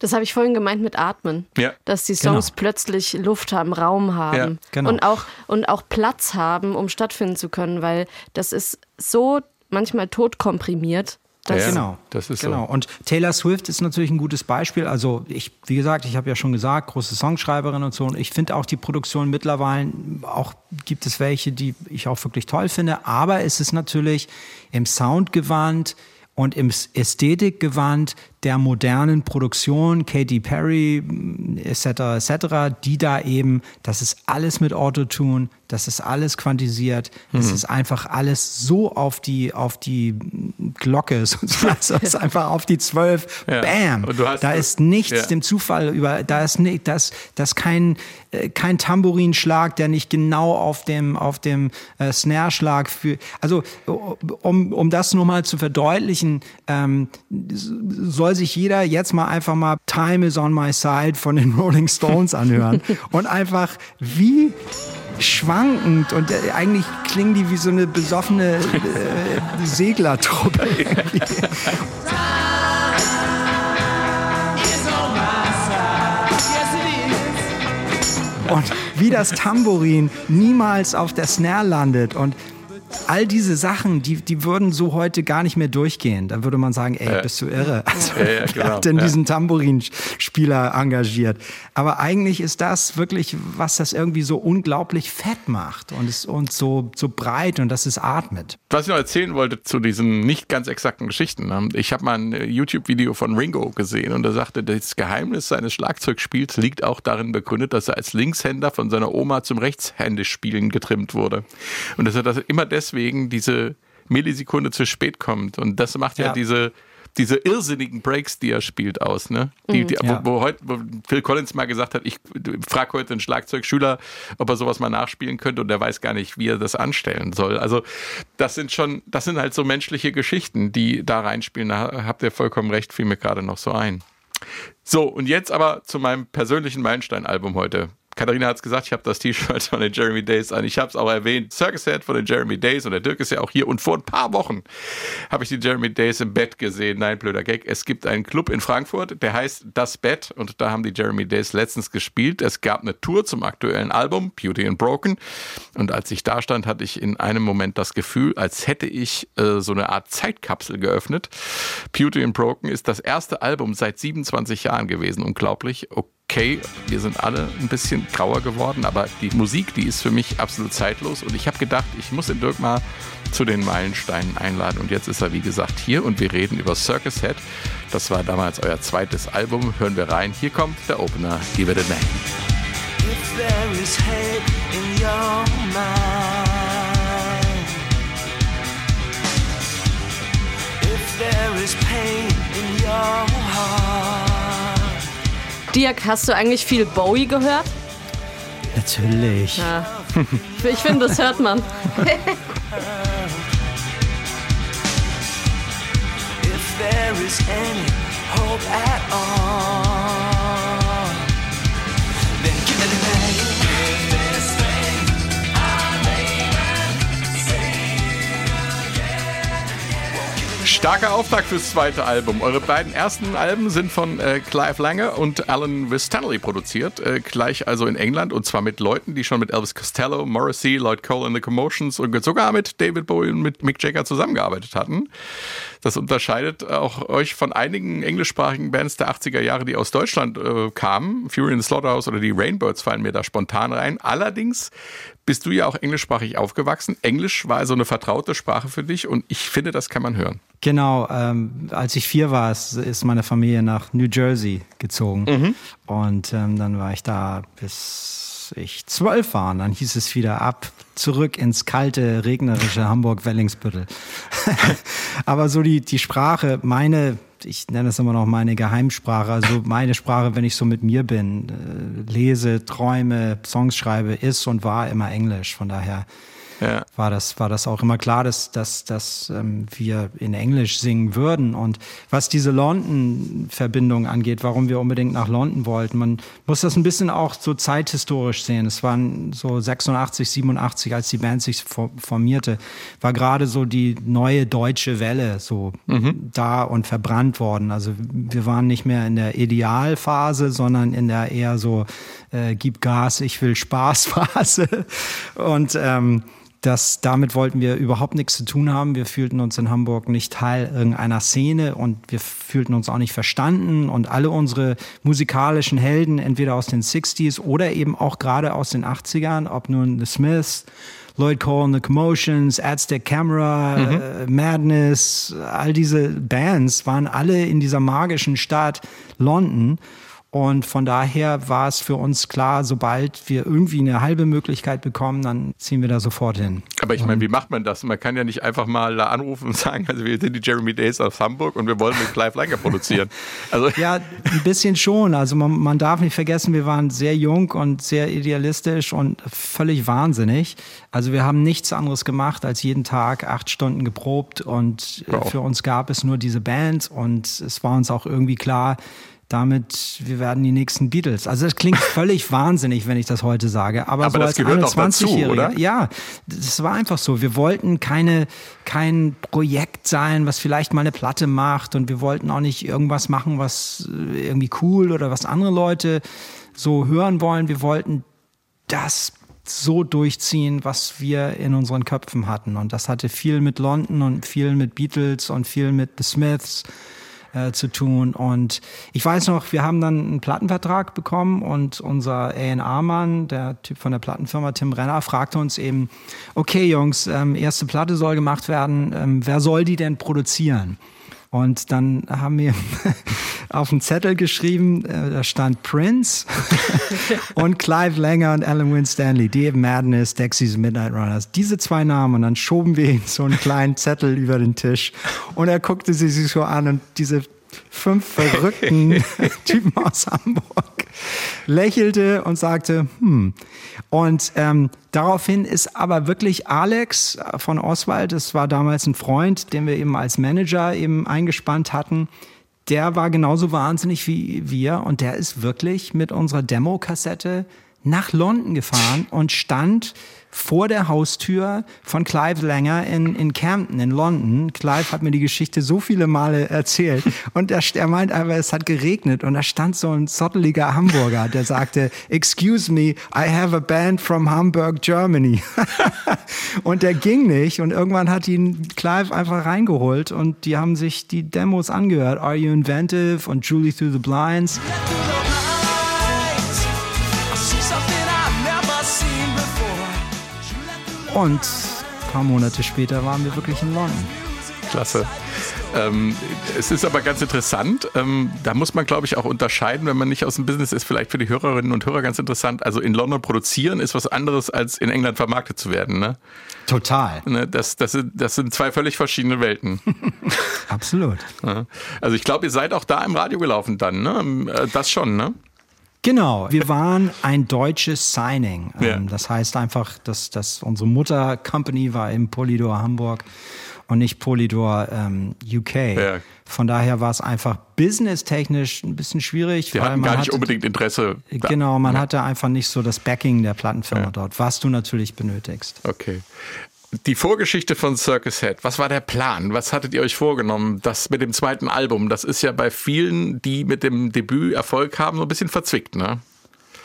Das habe ich vorhin gemeint mit Atmen.
Ja.
Dass die Songs
Genau.
plötzlich Luft haben, Raum haben
Ja,
genau.
und, auch, und auch Platz haben, um stattfinden zu können, weil das ist so manchmal totkomprimiert. Dass
Ja,
Genau,
das ist so.
genau. Und Taylor Swift ist natürlich ein gutes Beispiel. Also ich, wie gesagt, ich habe ja schon gesagt, große Songschreiberin und so. Und ich finde auch die Produktion mittlerweile auch gibt es welche, die ich auch wirklich toll finde. Aber es ist natürlich im Sound gewandt und im Ästhetik gewandt der modernen Produktion, Katy Perry etc. etc., die da eben, das ist alles mit Autotune, das ist alles quantisiert, das
Mhm.
ist einfach alles so auf die auf die Glocke, sozusagen, das ist einfach auf die zwölf,
Ja.
bam, da ist nichts
Ja.
dem Zufall über, da ist nicht, das, das kein äh, kein Tambourinschlag, der nicht genau auf dem auf dem äh, Snare-Schlag für, also um um das nur mal zu verdeutlichen, ähm, soll sich jeder jetzt mal einfach mal Time is on my side von den Rolling Stones anhören und einfach wie schwankend und äh, eigentlich klingen die wie so eine besoffene äh, Seglertruppe. und wie das Tambourin niemals auf der Snare landet und all diese Sachen, die, die würden so heute gar nicht mehr durchgehen. Da würde man sagen, ey, bist du irre? Also,
Ja, ja,
wer
genau,
hat denn
ja.
diesen Tambourinspieler engagiert? Aber eigentlich ist das wirklich, was das irgendwie so unglaublich fett macht und es und so, so breit und dass es atmet.
Was ich noch erzählen wollte zu diesen nicht ganz exakten Geschichten. ne? Ich habe mal ein äh, YouTube-Video von Ringo gesehen und er sagte, das Geheimnis seines Schlagzeugspiels liegt auch darin begründet, dass er als Linkshänder von seiner Oma zum Rechtshändischspielen getrimmt wurde. Und dass er das immer deswegen diese Millisekunde zu spät kommt. Und das macht ja,
Ja.
diese diese irrsinnigen Breaks, die er spielt, aus, ne? Die, die,
Ja.
wo, wo, heute, wo Phil Collins mal gesagt hat, ich frage heute einen Schlagzeugschüler, ob er sowas mal nachspielen könnte und der weiß gar nicht, wie er das anstellen soll. Also das sind schon, das sind halt so menschliche Geschichten, die da reinspielen. Da habt ihr vollkommen recht, fiel mir gerade noch so ein. So, und jetzt aber zu meinem persönlichen Meilenstein-Album heute. Katharina hat es gesagt, ich habe das T-Shirt von den Jeremy Days an. Ich habe es auch erwähnt. Circus Head von den Jeremy Days und der Dirk ist ja auch hier. Und vor ein paar Wochen habe ich die Jeremy Days im Bett gesehen. Nein, blöder Gag. Es gibt einen Club in Frankfurt, der heißt Das Bett und da haben die Jeremy Days letztens gespielt. Es gab eine Tour zum aktuellen Album Beauty and Broken und als ich da stand, hatte ich in einem Moment das Gefühl, als hätte ich äh, so eine Art Zeitkapsel geöffnet. Beauty and Broken ist das erste Album seit 27 Jahren gewesen. Unglaublich. Okay, wir sind alle ein bisschen grauer geworden, aber die Musik, die ist für mich absolut zeitlos. Und ich habe gedacht, ich muss den Dirk mal zu den Meilensteinen einladen. Und jetzt ist er, wie gesagt, hier und wir reden über Circus Head. Das war damals euer zweites Album. Hören wir rein. Hier kommt der Opener. Give it a name.
If there is hate in your mind, if there is pain
Dirk, hast du eigentlich viel Bowie gehört?
Natürlich.
Ja. Ich finde, das hört man.
if there is any hope at all,
Starker Auftakt fürs zweite Album. Eure beiden ersten Alben sind von äh, Clive Lange und Alan Wistanley produziert, äh, gleich also in England und zwar mit Leuten, die schon mit Elvis Costello, Morrissey, Lloyd Cole and the Commotions und sogar mit David Bowie und mit Mick Jagger zusammengearbeitet hatten. Das unterscheidet auch euch von einigen englischsprachigen Bands der 80er Jahre, die aus Deutschland äh, kamen. Fury in the Slaughterhouse oder die Rainbirds fallen mir da spontan rein. Allerdings bist du ja auch englischsprachig aufgewachsen. Englisch war also eine vertraute Sprache für dich und ich finde, das kann man hören.
Genau, ähm, als ich vier war, ist, ist meine Familie nach New Jersey gezogen. Und ähm, dann war ich da bis ich zwölf war. Und dann hieß es wieder ab, zurück ins kalte, regnerische Hamburg-Wellingsbüttel. Aber so die, die Sprache, meine, ich nenne es immer noch meine Geheimsprache, also meine Sprache, wenn ich so mit mir bin, äh, lese, träume, Songs schreibe, ist und war immer Englisch. Von daher
Ja.
war das, war das auch immer klar, dass, dass, dass ähm, wir in Englisch singen würden. Und was diese London-Verbindung angeht, warum wir unbedingt nach London wollten, man muss das ein bisschen auch so zeithistorisch sehen. Es waren so 86, 87, als die Band sich for- formierte, war gerade so die neue deutsche Welle so da und verbrannt worden. Also wir waren nicht mehr in der Idealphase, sondern in der eher so äh, gib Gas, ich will Spaß Phase. Und ähm, das, damit wollten wir überhaupt nichts zu tun haben. Wir fühlten uns in Hamburg nicht Teil irgendeiner Szene und wir fühlten uns auch nicht verstanden. Und alle unsere musikalischen Helden, entweder aus den 60s oder eben auch gerade aus den 80ern, ob nun The Smiths, Lloyd Cole the Commotions, Aztec Camera, äh, Madness, all diese Bands waren alle in dieser magischen Stadt London. Und von daher war es für uns klar, sobald wir irgendwie eine halbe Möglichkeit bekommen, dann ziehen wir da sofort hin.
Aber ich meine, wie macht man das? Man kann ja nicht einfach mal da anrufen und sagen, also wir sind die Jeremy Days aus Hamburg und wir wollen mit Clive Langer produzieren. Also
Ja, ein bisschen schon. Also man, man darf nicht vergessen, wir waren sehr jung und sehr idealistisch und völlig wahnsinnig. Also wir haben nichts anderes gemacht, als jeden Tag acht Stunden geprobt und äh,
Wow.
für uns gab es nur diese Band und es war uns auch irgendwie klar, damit wir werden die nächsten Beatles. Also das klingt völlig wahnsinnig, wenn ich das heute sage, aber,
Aber
so
das
als
gehört auch dazu,
21-Jähriger,
oder?
ja, das war einfach so. Wir wollten keine, kein Projekt sein, was vielleicht mal eine Platte macht und wir wollten auch nicht irgendwas machen, was äh, irgendwie cool oder was andere Leute so hören wollen. Wir wollten das so durchziehen, was wir in unseren Köpfen hatten. Und das hatte viel mit London und viel mit Beatles und viel mit The Smiths äh, zu tun. Und ich weiß noch, wir haben dann einen Plattenvertrag bekommen und unser A&R-Mann, der Typ von der Plattenfirma Tim Renner, fragte uns eben, okay Jungs, ähm, erste Platte soll gemacht werden, ähm, wer soll die denn produzieren? Und dann haben wir auf einen Zettel geschrieben, äh, da stand Prince und Clive Langer und Alan Winstanley, Dave Madness, Dexys Midnight Runners. Diese zwei Namen und dann schoben wir ihm so einen kleinen Zettel über den Tisch und er guckte sie sich so an und diese fünf verrückten Typen aus Hamburg lächelte und sagte, hm. Und ähm, daraufhin ist aber wirklich Alex von Oswald, das war damals ein Freund, den wir eben als Manager eben eingespannt hatten, der war genauso wahnsinnig wie wir und der ist wirklich mit unserer Demokassette nach London gefahren und stand vor der Haustür von Clive Langer in, in Camden in London. Clive hat mir die Geschichte so viele Male erzählt und er, er meint einfach, es hat geregnet und da stand so ein zotteliger Hamburger, der sagte, excuse me, I have a band from Hamburg, Germany. und der ging nicht und irgendwann hat ihn Clive einfach reingeholt und die haben sich die Demos angehört. Are You Inventive und Julie Through the Blinds. Und ein paar Monate später waren wir wirklich in London.
Klasse. Ähm, es ist aber ganz interessant. Ähm, da muss man, glaube ich, auch unterscheiden, wenn man nicht aus dem Business ist, vielleicht für die Hörerinnen und Hörer ganz interessant. Also in London produzieren ist was anderes, als in England vermarktet zu werden. Ne?
Total.
Ne, das, das, sind, das sind zwei völlig verschiedene Welten.
Absolut.
Also ich glaube, ihr seid auch da im Radio gelaufen dann. Ne? Äh, Das schon, ne?
Genau, wir waren ein deutsches Signing.
Ja.
Ähm, Das heißt einfach, dass, dass unsere Mutter-Company war im Polydor Hamburg und nicht Polydor ähm, UK.
Ja.
Von daher war es einfach businesstechnisch ein bisschen schwierig.
Die
weil
hatten
man
gar nicht
hatte-
unbedingt Interesse. da.
Genau, man
Ja.
hatte einfach nicht so das Backing der Plattenfirma dort, was du natürlich benötigst.
Okay. Die Vorgeschichte von Circus Head, was war der Plan? Was hattet ihr euch vorgenommen? Das mit dem zweiten Album, das ist ja bei vielen, die mit dem Debüt Erfolg haben, so ein bisschen verzwickt, ne?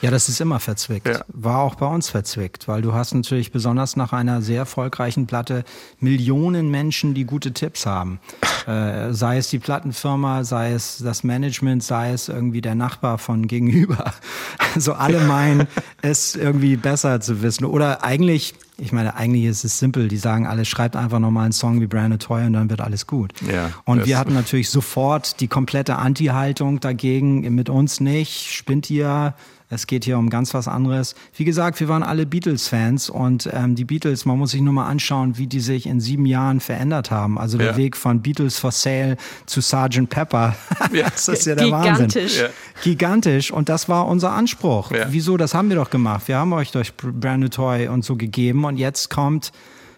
Ja, das ist immer verzwickt.
Ja.
War auch bei uns verzwickt, weil du hast natürlich besonders nach einer sehr erfolgreichen Platte Millionen Menschen, die gute Tipps haben. Äh, sei es die Plattenfirma, sei es das Management, sei es irgendwie der Nachbar von gegenüber. Also alle meinen, es irgendwie besser zu wissen. Oder eigentlich, ich meine, eigentlich ist es simpel. Die sagen alle, schreibt einfach nochmal einen Song wie Brand New Toy und dann wird alles gut.
Ja,
und wir hatten natürlich sofort die komplette Anti-Haltung dagegen. Mit uns nicht, spinnt ihr. Es geht hier um ganz was anderes. Wie gesagt, wir waren alle Beatles-Fans und ähm, die Beatles, man muss sich nur mal anschauen, wie die sich in sieben Jahren verändert haben. Also der
Ja.
Weg von Beatles for Sale zu Sgt. Pepper,
Ja.
das ist ja der Wahnsinn.
Gigantisch.
Ja.
Gigantisch und das war unser Anspruch.
Ja.
Wieso? Das haben wir doch gemacht. Wir haben euch durch Brand New Toy und so gegeben und jetzt kommt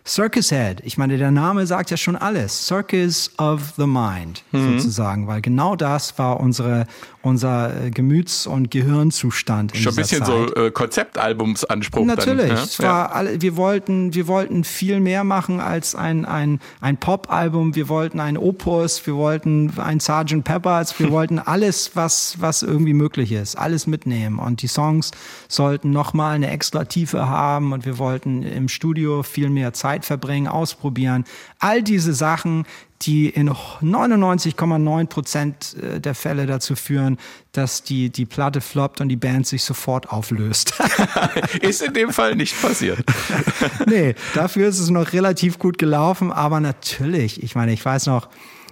Circus Head. Ich meine, der Name sagt ja schon alles. Circus of the Mind
Mhm.
sozusagen, weil genau das war unsere, unser äh, Gemüts- und Gehirnzustand in
Schon ein bisschen
Zeit.
so äh, Konzeptalbumsanspruch.
Natürlich.
Dann,
Es
ne?
war alle, wir wollten, wir wollten viel mehr machen als ein, ein, ein Pop-Album. Wir wollten ein Opus, wir wollten ein Sgt. Peppers, wir wollten alles, was, was irgendwie möglich ist, alles mitnehmen. Und die Songs sollten nochmal eine extra Tiefe haben und wir wollten im Studio viel mehr Zeit verbringen, ausprobieren. All diese Sachen, die in 99,9 Prozent äh, der Fälle dazu führen, dass die, die Platte floppt und die Band sich sofort auflöst.
Ist in dem Fall nicht passiert.
nee, dafür ist es noch relativ gut gelaufen, aber natürlich, ich meine, ich weiß noch,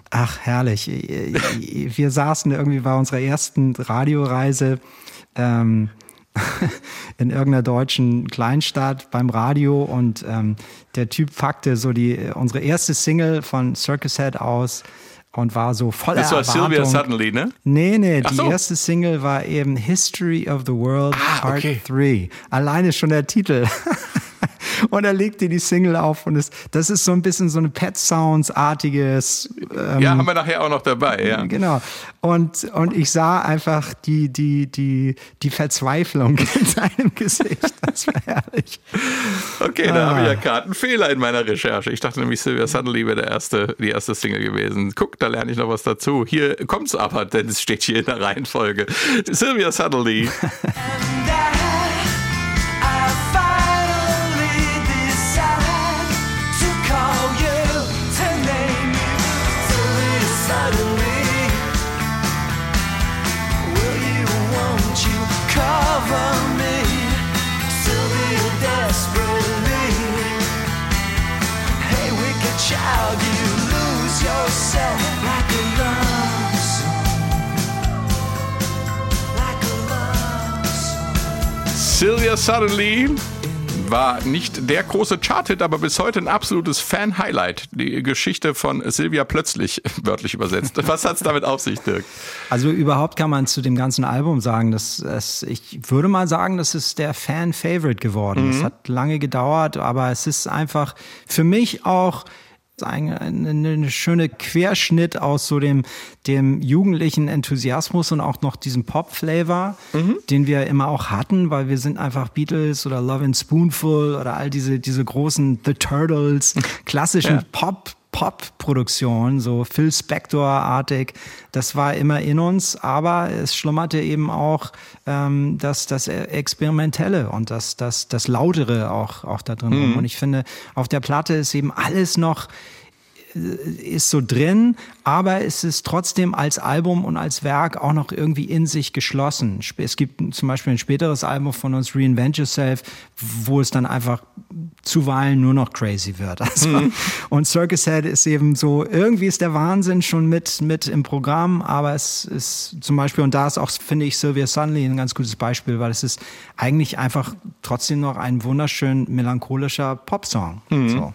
ach herrlich, wir saßen irgendwie bei unserer ersten Radioreise ähm, in irgendeiner deutschen Kleinstadt beim Radio und ähm, der Typ packte so die unsere erste Single von Circus Head aus und war so voller
Das war Sylvia. Suddenly, ne?
Nee, nee,
Ach
die
so.
erste Single war eben History of the World
Ah,
Part
okay.
3. Alleine schon der Titel. und er legte die Single auf und es, das ist so ein bisschen so eine Pet Sounds-artiges. Ähm,
Ja, haben wir nachher auch noch dabei, ja.
Genau. Und, und ich sah einfach die, die, die, die Verzweiflung in seinem Gesicht. Das war herrlich.
Okay, da habe ich
Ah.
ja gerade einen Fehler in meiner Recherche. Ich dachte nämlich, Sylvia Suddenly wäre der erste, die erste Single gewesen. Guck, da lerne ich noch was dazu. Hier kommt's aber, denn es steht hier in der Reihenfolge. Sylvia Suddenly. Sylvia Suddenly war nicht der große Charthit, aber bis heute ein absolutes Fan-Highlight. Die Geschichte von Sylvia plötzlich, wörtlich übersetzt. Was hat's damit auf sich, Dirk?
Also überhaupt kann man zu dem ganzen Album sagen, dass es, ich würde mal sagen, das ist der Fan-Favorite geworden. Es hat lange gedauert, aber es ist einfach für mich auch eine, schöne Querschnitt aus so dem, dem jugendlichen Enthusiasmus und auch noch diesem Pop-Flavor, den wir immer auch hatten, weil wir sind einfach Beatles oder Love and Spoonful oder all diese, diese großen The Turtles, klassischen
Ja.
Pop Pop-Produktion, so Phil Spector-artig. Das war immer in uns, aber es schlummerte eben auch ähm, das, das Experimentelle und das, das, das Lautere auch, auch da drin. rum. Und ich finde, auf der Platte ist eben alles noch ist so drin, aber es ist trotzdem als Album und als Werk auch noch irgendwie in sich geschlossen. Es gibt zum Beispiel ein späteres Album von uns, Reinvent Yourself, wo es dann einfach zuweilen nur noch crazy wird. Also, Und Circus Head ist eben so, irgendwie ist der Wahnsinn schon mit, mit im Programm, aber es ist zum Beispiel, und da ist auch, finde ich, Sylvia Sunley ein ganz gutes Beispiel, weil es ist eigentlich einfach trotzdem noch ein wunderschön melancholischer Popsong. So.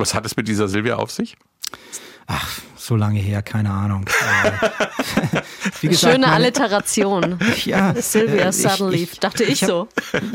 Was hat es mit dieser Sylvia auf sich?
Ach, so lange her, keine Ahnung. Äh, Wie gesagt,
Schöne
meine-
Alliteration.
Ja,
Sylvia
äh, ich-
Suddenly,
ich-
dachte ich,
hab-
so.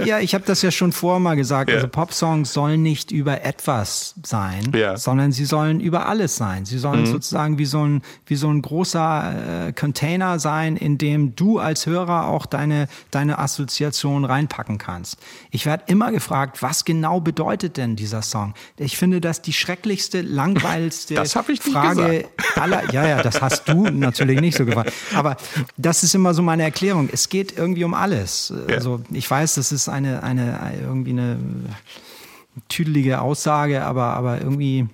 Ja, ich habe das ja schon vorher mal gesagt.
Ja.
Also Popsongs sollen nicht über etwas sein,
Ja. Mhm.
sondern sie sollen über alles sein. Sie sollen sozusagen wie so ein wie so ein großer äh, Container sein, in dem du als Hörer auch deine deine Assoziation reinpacken kannst. Ich werde immer gefragt, was genau bedeutet denn dieser Song? Ich finde das die schrecklichste, langweiligste Frage aller. Ja, ja, das hast du natürlich nicht so gefragt. Aber das ist immer so meine Erklärung. Es geht irgendwie um alles.
Ja.
Also ich weiß, das ist eine, eine irgendwie eine tüdelige Aussage, aber, aber irgendwie,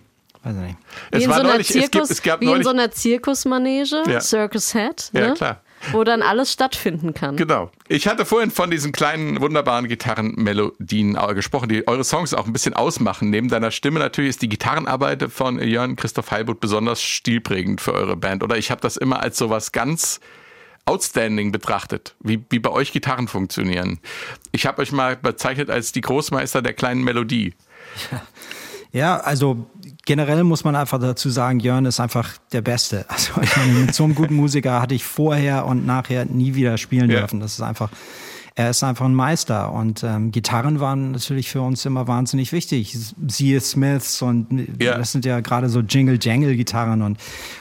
weiß ich nicht.
Wie
Es
in,
war
so einer
neulich- es gibt-
Zirkus,
es gab
wie in so einer Zirkusmanege,
Ja.
Circus Head,
Ja,
ne?
klar.
Wo dann alles stattfinden kann.
Genau. Ich hatte vorhin von diesen kleinen, wunderbaren Gitarrenmelodien äh, gesprochen, die eure Songs auch ein bisschen ausmachen. Neben deiner Stimme natürlich ist die Gitarrenarbeit von Jörn Christoph Heilbutt besonders stilprägend für eure Band. Oder ich habe das immer als sowas ganz outstanding betrachtet, wie, wie bei euch Gitarren funktionieren. Ich habe euch mal bezeichnet als die Großmeister der kleinen Melodie.
Ja, also generell muss man einfach dazu sagen, Jörn ist einfach der Beste. Also ich meine, mit so einem guten Musiker hatte ich vorher und nachher nie wieder spielen
Ja.
dürfen. Das ist einfach, er ist einfach ein Meister. Und ähm, Gitarren waren natürlich für uns immer wahnsinnig wichtig. Siehe Smiths und
Ja.
das sind ja gerade so Jingle-Jangle-Gitarren und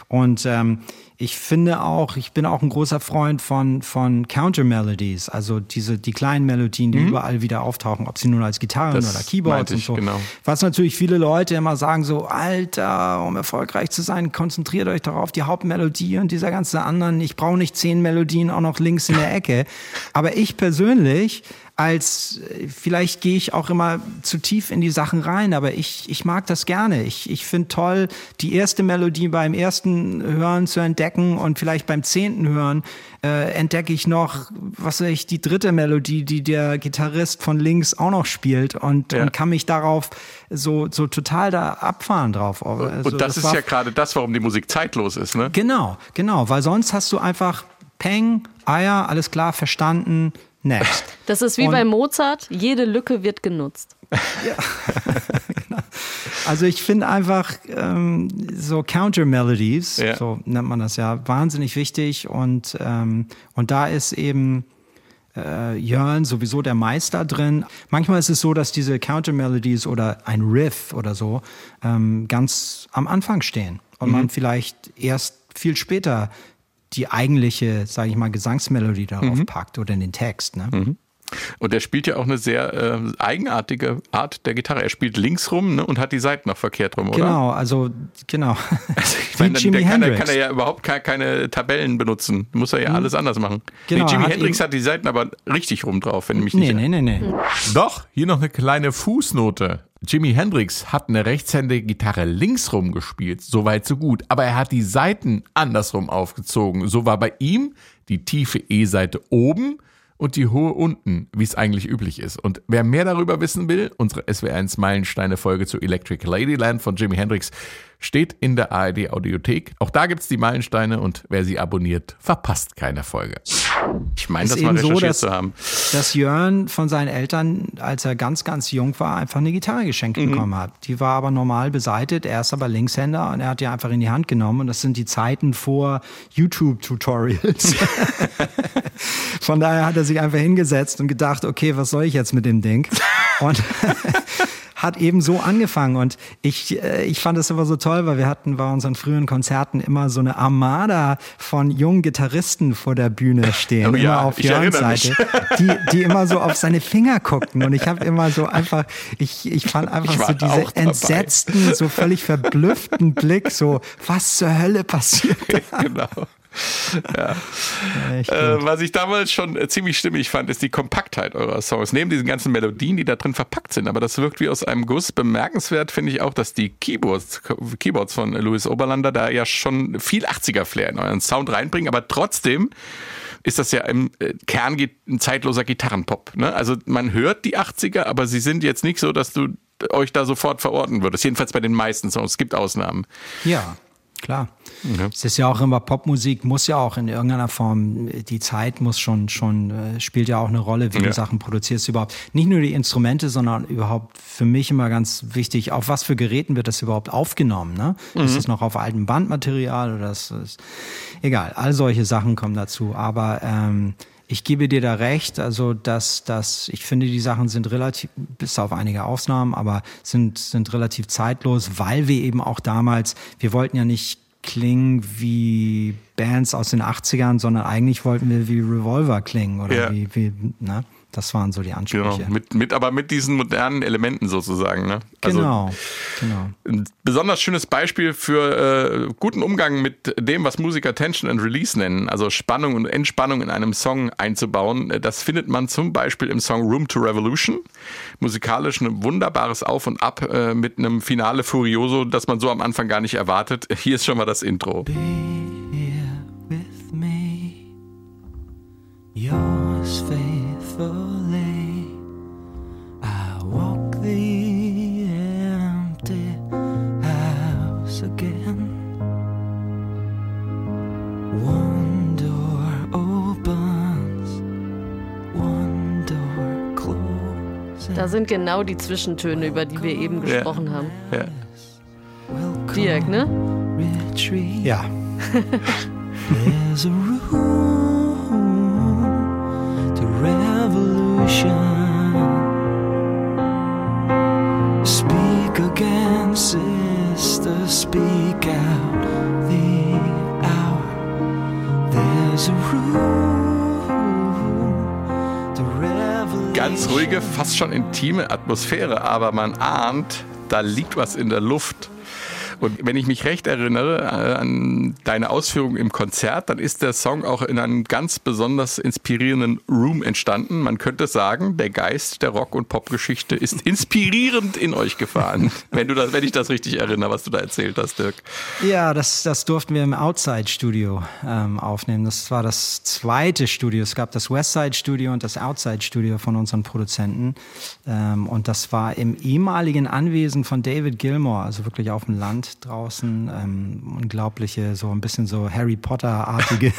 und ähm, ich finde auch, ich bin auch ein großer Freund von, von Counter-Melodies, also diese, die kleinen Melodien, die überall wieder auftauchen, ob sie nun als Gitarren
Mhm. Das
oder Keyboards
meinte
und
ich,
so.
genau.
Was natürlich viele Leute immer sagen, so, Alter, um erfolgreich zu sein, konzentriert euch doch auf die Hauptmelodie und dieser ganze anderen, ich brauche nicht zehn Melodien auch noch links in der Ecke. Aber ich persönlich, als, äh, vielleicht gehe ich auch immer zu tief in die Sachen rein, aber ich, ich mag das gerne. Ich, ich finde toll, die erste Melodie beim ersten Hören zu entdecken und vielleicht beim zehnten Hören äh, entdecke ich noch, was weiß ich, die dritte Melodie, die der Gitarrist von links auch noch spielt und,
Ja.
und kann mich darauf so, so total da abfahren drauf. Also
Und das, ist
war-
ja gerade das, warum die Musik zeitlos ist, ne?
Genau, genau, weil sonst hast du einfach Peng, Eier, alles klar, verstanden, next.
Das ist wie
Und-
bei Mozart, jede Lücke wird genutzt.
Also ich finde einfach ähm, so Counter-Melodies,
Ja.
so nennt man das ja, wahnsinnig wichtig und, ähm, und da ist eben äh, Jörn sowieso der Meister drin. Manchmal ist es so, dass diese Counter-Melodies oder ein Riff oder so ähm, ganz am Anfang stehen und man vielleicht erst viel später die eigentliche, sage ich mal, Gesangsmelodie darauf packt oder in den Text. Ne?
Und er spielt ja auch eine sehr äh, eigenartige Art der Gitarre. Er spielt links rum ne, und hat die Seiten noch verkehrt rum, oder?
Genau, also genau.
Also ich
Wie
meine,
Jimi
der kann, er-
Hendrix.
kann er ja überhaupt keine, keine Tabellen benutzen. Muss er ja alles anders machen.
Genau,
nee, Jimi
hat
Hendrix hat die Seiten aber richtig rum drauf, wenn ich mich
Nee,
nicht
nee, nee, nee.
Doch, hier noch eine kleine Fußnote. Jimi Hendrix hat eine rechtshändige Gitarre linksrum gespielt, so weit so gut, aber er hat die Saiten andersrum aufgezogen. So war bei ihm die tiefe E-Seite oben und die hohe unten, wie es eigentlich üblich ist. Und wer mehr darüber wissen will, unsere SW1 Meilensteine Folge zu Electric Ladyland von Jimi Hendrix steht in der ARD Audiothek. Auch da gibt's die Meilensteine und wer sie abonniert, verpasst keine Folge.
Ich meine, das mal
eben so,
recherchiert
dass,
zu haben.
dass Jörn von seinen Eltern, als er ganz, ganz jung war, einfach eine Gitarre geschenkt
Mhm.
bekommen hat. Die war aber normal beseitet, er ist aber Linkshänder und er hat die einfach in die Hand genommen und das sind die Zeiten vor YouTube-Tutorials. von daher hat er sich einfach hingesetzt und gedacht, okay, was soll ich jetzt mit dem Ding? Und hat eben so angefangen und ich, äh, ich fand es immer so toll, weil wir hatten bei unseren frühen Konzerten immer so eine Armada von jungen Gitarristen vor der Bühne stehen,
Oh ja,
immer auf Jörns. Seite, die, die immer so auf seine Finger guckten und ich habe immer so einfach, ich, ich fand einfach
Ich
so diese entsetzten, so völlig verblüfften Blick, so was zur Hölle passiert.
genau.
Echt
Äh, was ich damals schon äh, ziemlich stimmig fand, ist die Kompaktheit eurer Songs. Neben diesen ganzen Melodien, die da drin verpackt sind, aber das wirkt wie aus einem Guss. Bemerkenswert finde ich auch, dass die Keyboards, Keyboards von Louis Oberlander da ja schon viel 80er-Flair in euren Sound reinbringen, aber trotzdem ist das ja im äh, Kern ein zeitloser Gitarrenpop. Ne? Also man hört die 80er, aber sie sind jetzt nicht so, dass du euch da sofort verorten würdest. Jedenfalls bei den meisten Songs. Es gibt Ausnahmen.
Ja, klar. Es ist ja auch immer Popmusik, muss ja auch in irgendeiner Form, die Zeit muss schon, schon, äh, spielt ja auch eine Rolle, wie
Ja.
du Sachen produzierst überhaupt. Nicht nur die Instrumente, sondern überhaupt für mich immer ganz wichtig, auf was für Geräten wird das überhaupt aufgenommen, ne? Ist das noch auf altem Bandmaterial oder ist das, egal, all solche Sachen kommen dazu, aber, ähm, ich gebe dir da recht, also dass, dass ich finde, die Sachen sind relativ, bis auf einige Ausnahmen, aber sind, sind relativ zeitlos, weil wir eben auch damals, wir wollten ja nicht klingen wie Bands aus den 80ern, sondern eigentlich wollten wir wie Revolver klingen oder
Ja.
wie, wie, ne? Das waren so die
Genau.
Ansprüche.
Mit, mit, aber mit diesen modernen Elementen sozusagen. Ne? Also
genau, genau.
ein besonders schönes Beispiel für äh, guten Umgang mit dem, was Musiker Tension and Release nennen, also Spannung und Entspannung in einem Song einzubauen. Äh, Das findet man zum Beispiel im Song Room to Revolution. Musikalisch ein wunderbares Auf und Ab äh, mit einem Finale Furioso, das man so am Anfang gar nicht erwartet. Hier ist schon mal das Intro.
Be
Da sind genau die Zwischentöne, über die wir eben
Ja.
gesprochen haben.
Ja.
Dirk, ne?
Ja,
There's a room to revolution. Speak again, sister, speak out the hour. There's a room
Ganz ruhige, fast schon intime Atmosphäre, aber man ahnt, da liegt was in der Luft. Und wenn ich mich recht erinnere äh, an deine Ausführungen im Konzert, dann ist der Song auch in einem ganz besonders inspirierenden Room entstanden. Man könnte sagen, der Geist der Rock- und Popgeschichte ist inspirierend in euch gefahren. wenn, du das, wenn ich das richtig erinnere, was du da erzählt hast, Dirk.
Ja, das, das durften wir im Outside-Studio ähm, aufnehmen. Das war das zweite Studio. Es gab das Westside-Studio und das Outside-Studio von unseren Produzenten. Ähm, und das war im ehemaligen Anwesen von David Gilmore, also wirklich auf dem Land draußen. Ähm, unglaubliche, so ein bisschen so Harry Potter-artige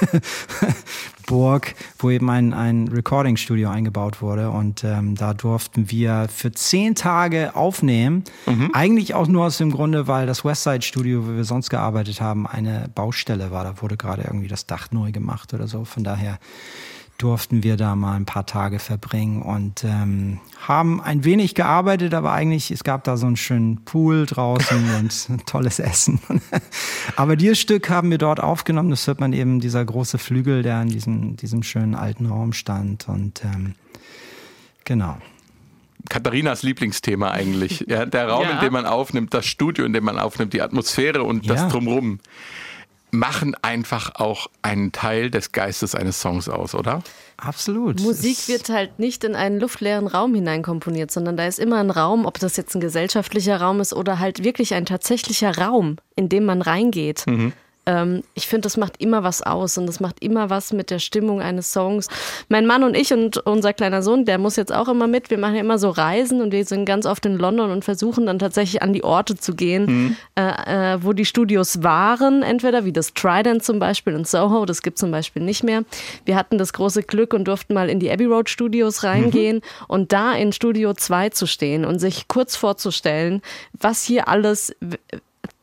Burg, wo eben ein, ein Recording-Studio eingebaut wurde. Und ähm, da durften wir für zehn Tage aufnehmen. Eigentlich auch nur aus dem Grunde, weil das Westside Studio, wo wir sonst gearbeitet haben, eine Baustelle war. Da wurde gerade irgendwie das Dach neu gemacht oder so. Von daher durften wir da mal ein paar Tage verbringen und ähm, haben ein wenig gearbeitet, aber eigentlich, es gab da so einen schönen Pool draußen und ein tolles Essen. aber dieses Stück haben wir dort aufgenommen. Das hört man eben, dieser große Flügel, der in diesem, diesem schönen alten Raum stand. Und ähm, genau.
Katharinas Lieblingsthema eigentlich. Ja, der Raum,
Ja.
in dem man aufnimmt, das Studio, in dem man aufnimmt, die Atmosphäre und das
Ja.
Drumrum machen einfach auch einen Teil des Geistes eines Songs aus, oder?
Absolut.
Musik
Es-
wird halt nicht in einen luftleeren Raum hineinkomponiert, sondern da ist immer ein Raum, ob das jetzt ein gesellschaftlicher Raum ist oder halt wirklich ein tatsächlicher Raum, in dem man reingeht.
Mhm.
Ähm, ich finde, das macht immer was aus und das macht immer was mit der Stimmung eines Songs. Mein Mann und ich und unser kleiner Sohn, der muss jetzt auch immer mit. Wir machen ja immer so Reisen und wir sind ganz oft in London und versuchen dann tatsächlich an die Orte zu gehen, äh, äh, wo die Studios waren, entweder wie das Trident zum Beispiel in Soho, das gibt zum Beispiel nicht mehr. Wir hatten das große Glück und durften mal in die Abbey Road Studios reingehen und da in Studio 2 zu stehen und sich kurz vorzustellen, was hier alles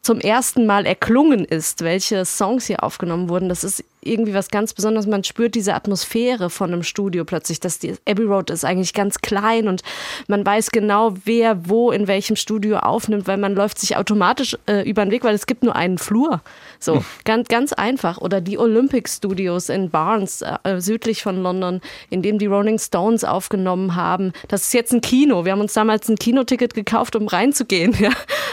zum ersten Mal erklungen ist, welche Songs hier aufgenommen wurden. Das ist irgendwie was ganz Besonderes. Man spürt diese Atmosphäre von einem Studio plötzlich, dass die Abbey Road ist eigentlich ganz klein und man weiß genau, wer wo in welchem Studio aufnimmt, weil man läuft sich automatisch äh, über den Weg, weil es gibt nur einen Flur. So, ganz, ganz einfach. Oder die Olympic Studios in Barnes, äh, südlich von London, in dem die Rolling Stones aufgenommen haben. Das ist jetzt ein Kino. Wir haben uns damals ein Kinoticket gekauft, um reinzugehen, ja?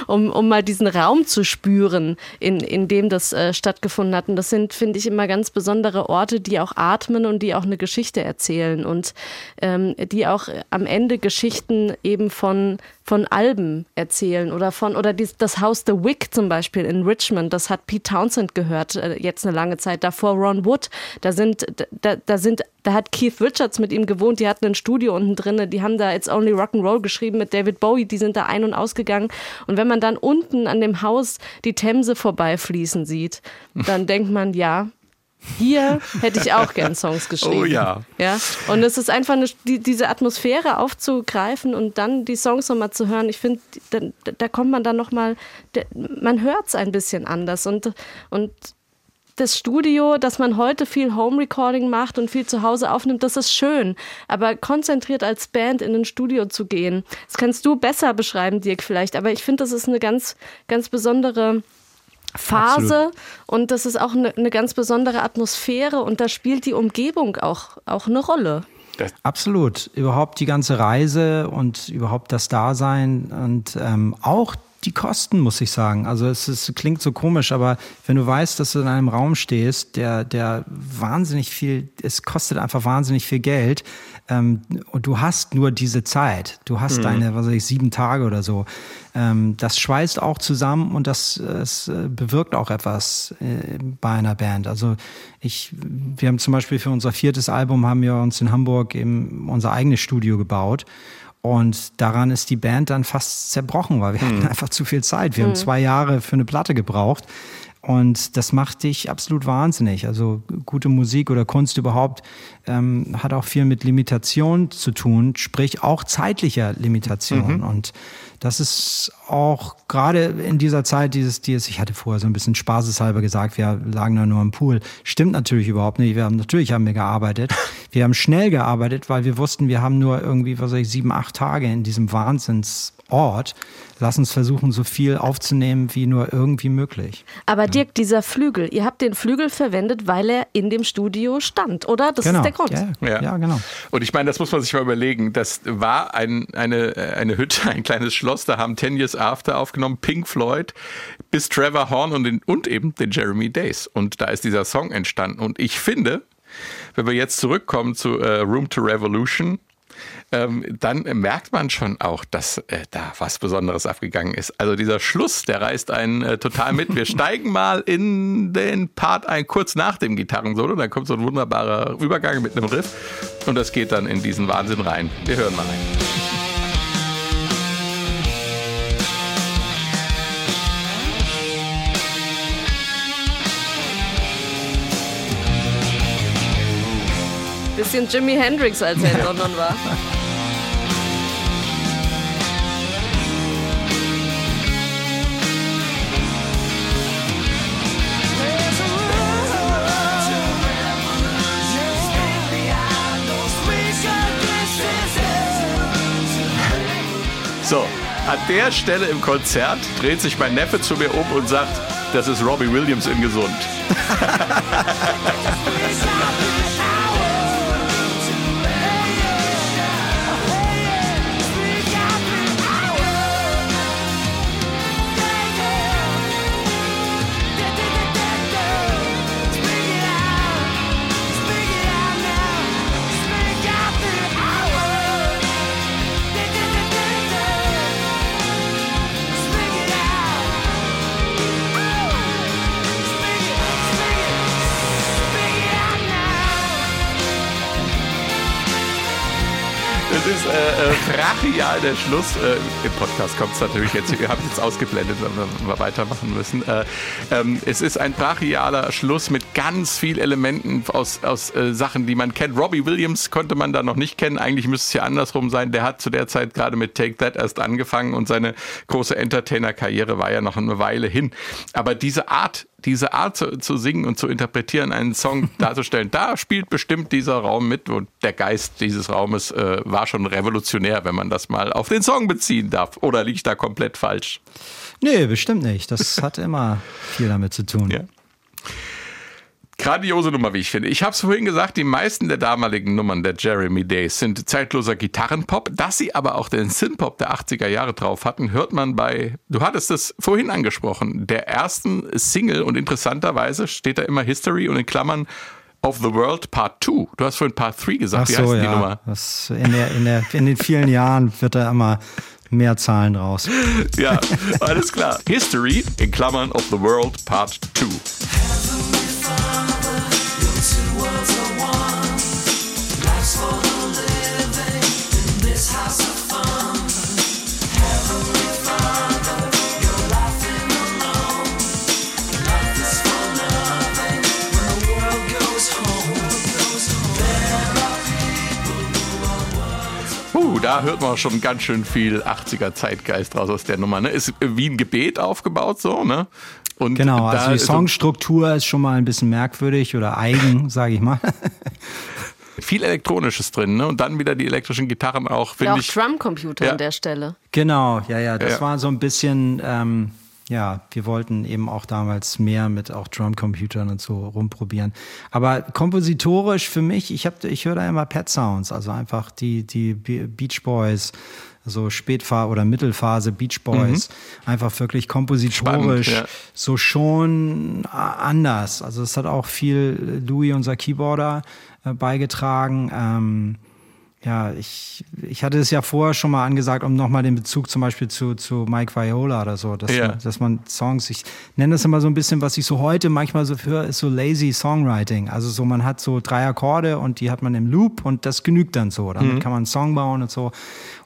um, um mal diesen Raum zu spüren, in, in dem das äh, stattgefunden hat. Und das sind, finde ich, immer ganz besondere Orte, die auch atmen und die auch eine Geschichte erzählen und ähm, die auch am Ende Geschichten eben von von Alben erzählen oder von oder dies, das Haus The Wick zum Beispiel in Richmond, das hat Pete Townsend gehört äh, jetzt eine lange Zeit. Davor Ron Wood, da sind da, da sind da hat Keith Richards mit ihm gewohnt, die hatten ein Studio unten drinne, die haben da It's Only Rock'n'Roll geschrieben mit David Bowie, die sind da ein- und ausgegangen und wenn man dann unten an dem Haus die Themse vorbeifließen sieht, dann denkt man, ja, hier hätte ich auch gern Songs geschrieben.
Oh ja.
Ja, und es ist einfach eine, die, diese Atmosphäre aufzugreifen und dann die Songs nochmal zu hören. Ich finde, da, da kommt man dann nochmal, man hört es ein bisschen anders und, und das Studio, dass man heute viel Home Recording macht und viel zu Hause aufnimmt, das ist schön. Aber konzentriert als Band in ein Studio zu gehen, das kannst du besser beschreiben, Dirk, vielleicht. Aber ich finde, das ist eine ganz, ganz besondere Phase und das ist auch eine, eine ganz besondere Atmosphäre und da spielt die Umgebung auch, auch eine Rolle.
Absolut. Überhaupt die ganze Reise und überhaupt das Dasein und ähm, auch die Kosten, muss ich sagen. Also es, ist, klingt so komisch, aber wenn du weißt, dass du in einem Raum stehst, der, der wahnsinnig viel, es kostet einfach wahnsinnig viel Geld ähm, und du hast nur diese Zeit. Du hast deine, was weiß ich, sieben Tage oder so. Ähm, das schweißt auch zusammen und das es äh, bewirkt auch etwas äh, bei einer Band. Also ich, wir haben zum Beispiel für unser viertes Album haben wir uns in Hamburg eben unser eigenes Studio gebaut. Und daran ist die Band dann fast zerbrochen, weil wir hatten einfach zu viel Zeit. Wir haben zwei Jahre für eine Platte gebraucht. Und das macht dich absolut wahnsinnig. Also gute Musik oder Kunst überhaupt ähm, hat auch viel mit Limitation zu tun, sprich auch zeitlicher Limitation. Und das ist auch gerade in dieser Zeit dieses, dieses, ich hatte vorher so ein bisschen spaßeshalber gesagt, wir lagen da nur im Pool. Stimmt natürlich überhaupt nicht. Wir haben, natürlich haben wir gearbeitet. Wir haben schnell gearbeitet, weil wir wussten, wir haben nur irgendwie, was weiß ich, sieben, acht Tage in diesem Wahnsinnsort. Lass uns versuchen, so viel aufzunehmen, wie nur irgendwie möglich.
Aber Dirk, dieser Flügel, ihr habt den Flügel verwendet, weil er in dem Studio stand, oder? Das
genau.
ist der Grund.
Ja, ja.
Ja.
ja, genau.
Und ich meine, das muss man sich mal überlegen. Das war ein, eine, äh, eine Hütte, ein kleines Schloss. Da haben Ten Years After aufgenommen, Pink Floyd, bis Trevor Horn und, den, und eben den Jeremy Days. Und da ist dieser Song entstanden. Und ich finde, wenn wir jetzt zurückkommen zu äh, Room to Revolution, ähm, dann merkt man schon auch, dass äh, da was Besonderes abgegangen ist. Also dieser Schluss, der reißt einen äh, total mit. Wir steigen mal in den Part ein, kurz nach dem Gitarrensolo. Dann kommt so ein wunderbarer Übergang mit einem Riff und das geht dann in diesen Wahnsinn rein. Wir hören mal rein.
Bisschen Jimi Hendrix, als er in London war.
So, an der Stelle im Konzert dreht sich mein Neffe zu mir um und sagt, das ist Robbie Williams in Gesund. brachial der Schluss. Äh, Im Podcast kommt es natürlich jetzt, ihr habt jetzt ausgeblendet, weil wir, wir weitermachen müssen. Äh, ähm, es ist ein brachialer Schluss mit ganz viel Elementen aus, aus äh, Sachen, die man kennt. Robbie Williams konnte man da noch nicht kennen. Eigentlich müsste es ja andersrum sein. Der hat zu der Zeit gerade mit Take That erst angefangen und seine große Entertainer-Karriere war ja noch eine Weile hin. Aber diese Art, diese Art zu, zu singen und zu interpretieren, einen Song darzustellen, da spielt bestimmt dieser Raum mit und der Geist dieses Raumes äh, war schon revolutionär, wenn man das mal auf den Song beziehen darf. Oder liege ich da komplett falsch?
Nee, bestimmt nicht. Das hat immer viel damit zu tun.
Ja. Grandiose Nummer, wie ich finde. Ich habe es vorhin gesagt, die meisten der damaligen Nummern der Jeremy Days sind zeitloser Gitarrenpop. Dass sie aber auch den Synthpop der 80er Jahre drauf hatten, hört man bei, du hattest es vorhin angesprochen, der ersten Single und interessanterweise steht da immer History und in Klammern of the World Part 2. Du hast vorhin Part 3 gesagt.
Ach
wie
so,
heißt denn die
ja.
Nummer?
Das in, der, in, der, in den vielen Jahren wird da immer mehr Zahlen raus.
Ja, alles klar. History in Klammern of the World Part 2. Da hört man schon ganz schön viel 80er Zeitgeist raus aus der Nummer. Ne? Ist wie ein Gebet aufgebaut, so, ne? Und
Genau,
da
also die Songstruktur ist schon mal ein bisschen merkwürdig oder eigen, sage ich mal.
viel Elektronisches drin, ne? Und dann wieder die elektrischen Gitarren auch,
Ja,
finde
auch
ich.
Drumcomputer
Ja.
an der Stelle.
Genau, ja, ja, das
Ja.
war so ein bisschen, ähm, ja, wir wollten eben auch damals mehr mit auch Drumcomputern und so rumprobieren. Aber kompositorisch für mich, ich habe, ich höre da immer Pet Sounds, also einfach die die Be- Beach Boys, so Spätphase oder Mittelphase Beach Boys, einfach wirklich kompositorisch
Spannend, ja.
so schon äh, anders. Also es hat auch viel Louis, unser Keyboarder, äh, beigetragen. Ähm, ja, ich, ich hatte es ja vorher schon mal angesagt, um nochmal den Bezug zum Beispiel zu, zu Mike Viola oder so, dass,
Ja.
man, dass man Songs, ich nenne das immer so ein bisschen, was ich so heute manchmal so höre, ist so lazy Songwriting. Also so, man hat so drei Akkorde und die hat man im Loop und das genügt dann so. Damit kann man einen Song bauen und so.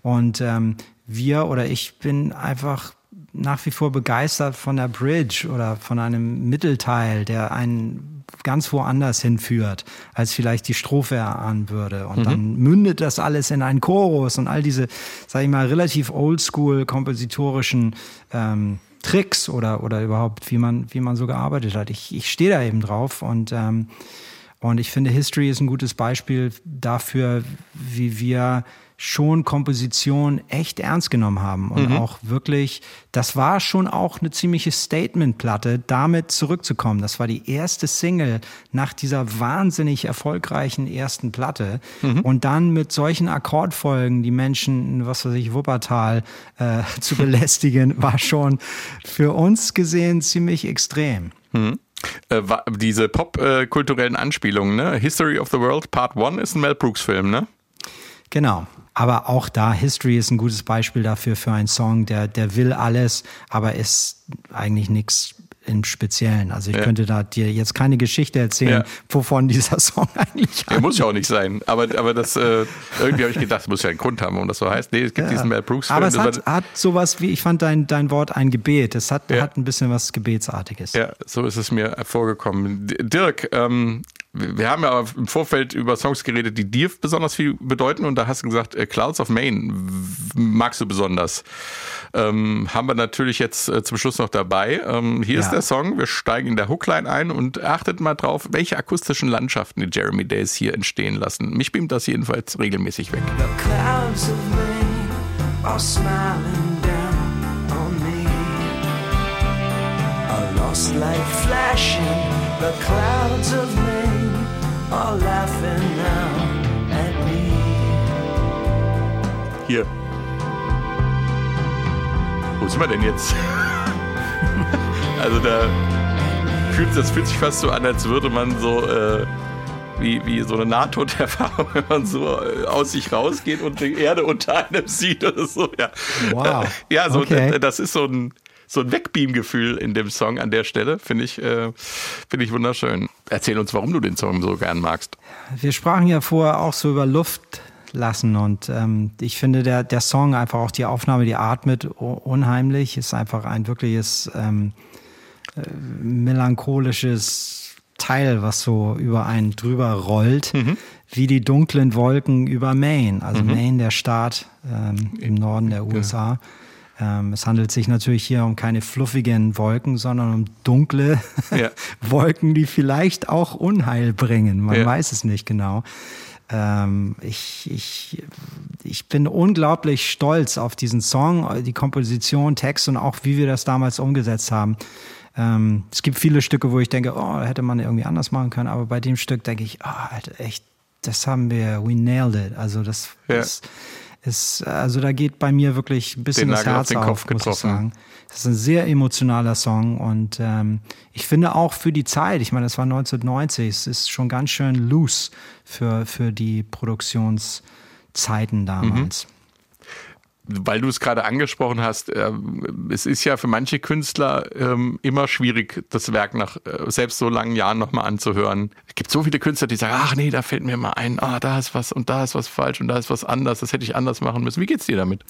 Und ähm, wir oder ich bin einfach nach wie vor begeistert von der Bridge oder von einem Mittelteil, der einen ganz woanders hinführt, als vielleicht die Strophe erahnen würde. Und dann mündet das alles in einen Chorus und all diese, sag ich mal, relativ oldschool kompositorischen ähm, Tricks oder, oder überhaupt, wie man, wie man so gearbeitet hat. Ich, ich stehe da eben drauf und ähm, und ich finde, History ist ein gutes Beispiel dafür, wie wir schon Komposition echt ernst genommen haben und auch wirklich, das war schon auch eine ziemliche Statement-Platte, damit zurückzukommen. Das war die erste Single nach dieser wahnsinnig erfolgreichen ersten Platte und dann mit solchen Akkordfolgen die Menschen, was weiß ich, Wuppertal äh, zu belästigen, war schon für uns gesehen ziemlich extrem.
Äh, wa- diese popkulturellen Anspielungen, ne? History of the World Part 1 ist ein Mel Brooks-Film, ne?
Genau. Aber auch da, History ist ein gutes Beispiel dafür, für einen Song, der, der will alles, aber ist eigentlich nichts im Speziellen. Also ich
Ja.
könnte da dir jetzt keine Geschichte erzählen,
Ja.
wovon dieser Song eigentlich
Der muss ja auch nicht sein. Aber, aber das, äh, irgendwie habe ich gedacht, das muss ja einen Grund haben, warum das so heißt. Nee, es gibt diesen Mel Brooks-Film.
Aber es hat, hat sowas wie, ich fand dein, dein Wort ein Gebet. Es hat,
Ja.
hat ein bisschen was Gebetsartiges.
Ja, so ist es mir vorgekommen. Dirk, ähm, wir haben ja im Vorfeld über Songs geredet, die dir besonders viel bedeuten und da hast du gesagt, äh, Clouds of Maine magst du besonders. Ähm, haben wir natürlich jetzt äh, zum Schluss noch dabei. Ähm, hier ist
Ja.
der Song, wir steigen in der Hookline ein und achtet mal drauf, welche akustischen Landschaften die Jeremy Days hier entstehen lassen. Mich beamt das jedenfalls regelmäßig weg.
The clouds of Maine are smiling down on me. A lost light flashing, the clouds of Maine are laughing now at me.
Hier. Wo sind wir denn jetzt? also da fühlt das fühlt sich fast so an, als würde man so äh, wie, wie so eine Nahtoderfahrung, wenn man so äh, aus sich rausgeht und die Erde unter einem sieht oder so. Ja,
Wow.
Ja so,
Okay.
das ist so ein so ein Wegbeam-Gefühl in dem Song an der Stelle, finde ich, äh, finde ich wunderschön. Erzähl uns, warum du den Song so gern magst.
Wir sprachen ja vorher auch so über Luft, lassen. Und ähm, ich finde, der, der Song, einfach auch die Aufnahme, die atmet unheimlich, ist einfach ein wirkliches ähm, äh, melancholisches Teil, was so über einen drüber rollt, wie die dunklen Wolken über Maine. Also Maine, der Staat ähm, im Norden der USA. Ähm, es handelt sich natürlich hier um keine fluffigen Wolken, sondern um dunkle
Ja.
Wolken, die vielleicht auch Unheil bringen. Man
Ja.
weiß es nicht genau. Ähm, ich, ich, ich bin unglaublich stolz auf diesen Song, die Komposition, Text und auch wie wir das damals umgesetzt haben. Ähm, es gibt viele Stücke, wo ich denke, oh, hätte man irgendwie anders machen können, aber bei dem Stück denke ich, ah, Alter, echt, das haben wir, we nailed it. Also das,
Ja.
das ist, also da geht bei mir wirklich ein bisschen
Den
das
Nagel auf
Herz
den
auf,
Kopf
muss ich
getroffen.
sagen. Das ist ein sehr emotionaler Song und ähm, ich finde auch für die Zeit, ich meine, das war 1990, es ist schon ganz schön loose für, für die Produktionszeiten damals.
Weil du es gerade angesprochen hast, ähm, es ist ja für manche Künstler ähm, immer schwierig, das Werk nach äh, selbst so langen Jahren nochmal anzuhören. Es gibt so viele Künstler, die sagen, ach nee, da fällt mir mal ein, ah, da ist was und da ist was falsch und da ist was anders, das hätte ich anders machen müssen. Wie geht's dir damit?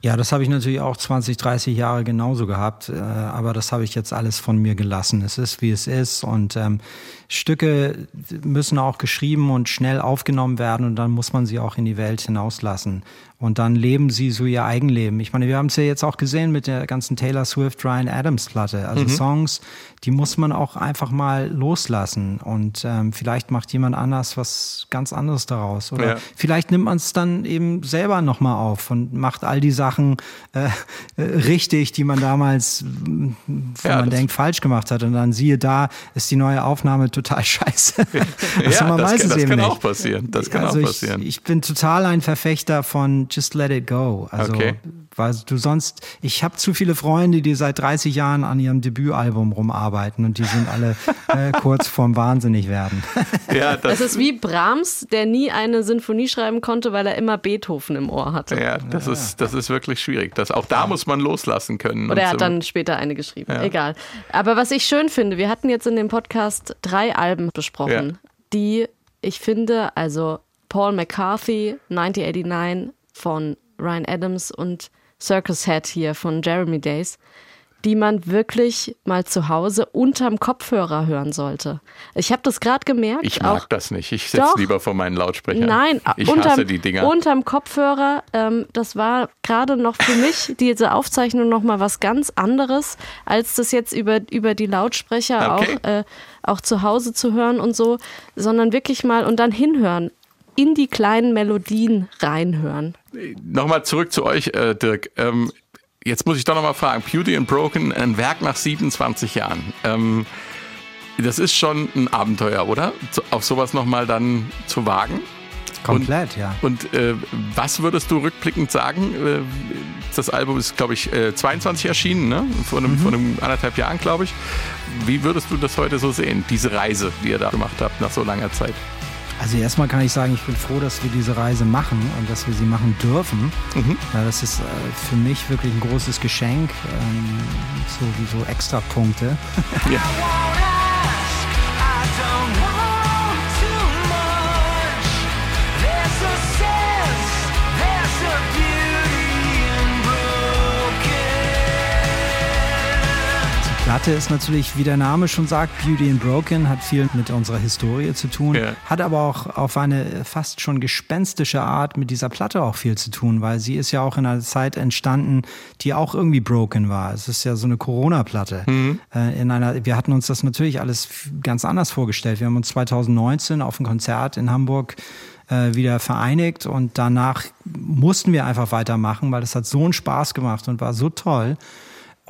Ja, das habe ich natürlich auch 20, 30 Jahre genauso gehabt, äh, aber das habe ich jetzt alles von mir gelassen. Es ist, wie es ist und ähm, Stücke müssen auch geschrieben und schnell aufgenommen werden und dann muss man sie auch in die Welt hinauslassen. Und dann leben sie so ihr Eigenleben. Ich meine, wir haben es ja jetzt auch gesehen mit der ganzen Taylor Swift, Ryan Adams Platte. Also Songs, die muss man auch einfach mal loslassen. Und ähm, vielleicht macht jemand anders was ganz anderes daraus. Oder
Ja.
vielleicht nimmt man es dann eben selber nochmal auf und macht all die Sachen äh, äh, richtig, die man damals, m, wo
Ja,
man
das-
denkt, falsch gemacht hat. Und dann siehe da, ist die neue Aufnahme total scheiße. also man
das, kann, das
eben
kann
nicht.
auch passieren. Das kann
also
auch passieren.
Ich, ich bin total ein Verfechter von Just Let It Go. Also,
Okay.
Weil du sonst, ich habe zu viele Freunde, die seit 30 Jahren an ihrem Debütalbum rumarbeiten und die sind alle äh, kurz vorm Wahnsinnig werden.
ja, das,
Das ist wie Brahms, der nie eine Sinfonie schreiben konnte, weil er immer Beethoven im Ohr hatte.
ja, das, Ist, das ist wirklich schwierig. Das, auch da muss man loslassen können.
Oder er hat
so-
dann später eine geschrieben. Egal. Aber was ich schön finde, wir hatten jetzt in dem Podcast drei Alben besprochen,
Ja.
die ich finde, also Paul McCarthy, 1989 von Ryan Adams und Circus Head hier von Jeremy Days, die man wirklich mal zu Hause unterm Kopfhörer hören sollte. Ich habe das gerade gemerkt.
ich mag
auch
das nicht. Ich sitze lieber vor meinen Lautsprechern.
Nein,
ich
unterm,
hasse die Dinger.
unterm Kopfhörer, ähm, das war gerade noch für mich diese Aufzeichnung noch mal was ganz anderes, als das jetzt über, über die Lautsprecher
Okay.
auch, äh, auch zu Hause zu hören und so, sondern wirklich mal und dann hinhören, in die kleinen Melodien reinhören.
Nochmal zurück zu euch, äh, Dirk. Ähm, jetzt muss ich doch nochmal fragen. Beauty and Broken, ein Werk nach 27 Jahren. Ähm, das ist schon ein Abenteuer, oder? Zu- Auf sowas nochmal dann zu wagen.
Komplett, ja.
Und äh, was würdest du rückblickend sagen? Äh, das Album ist, glaube ich, äh, 22 erschienen, ne? Vor einem, vor einem anderthalb Jahren, glaube ich. Wie würdest du das heute so sehen, diese Reise, die ihr da gemacht habt nach so langer Zeit?
Also erstmal kann ich sagen, ich bin froh, dass wir diese Reise machen und dass wir sie machen dürfen.
Mhm.
Ja, das ist äh, für mich wirklich ein großes Geschenk, ähm, so wie so Extrapunkte.
Ja.
Platte ist natürlich, wie der Name schon sagt, Beauty and Broken, hat viel mit unserer Historie zu tun,
Ja.
hat aber auch auf eine fast schon gespenstische Art mit dieser Platte auch viel zu tun, weil sie ist ja auch in einer Zeit entstanden, die auch irgendwie broken war. Es ist ja so eine Corona-Platte. Äh, in einer, wir hatten uns das natürlich alles ganz anders vorgestellt. Wir haben uns 2019 auf ein Konzert in Hamburg äh, wieder vereinigt und danach mussten wir einfach weitermachen, weil es hat so einen Spaß gemacht und war so toll.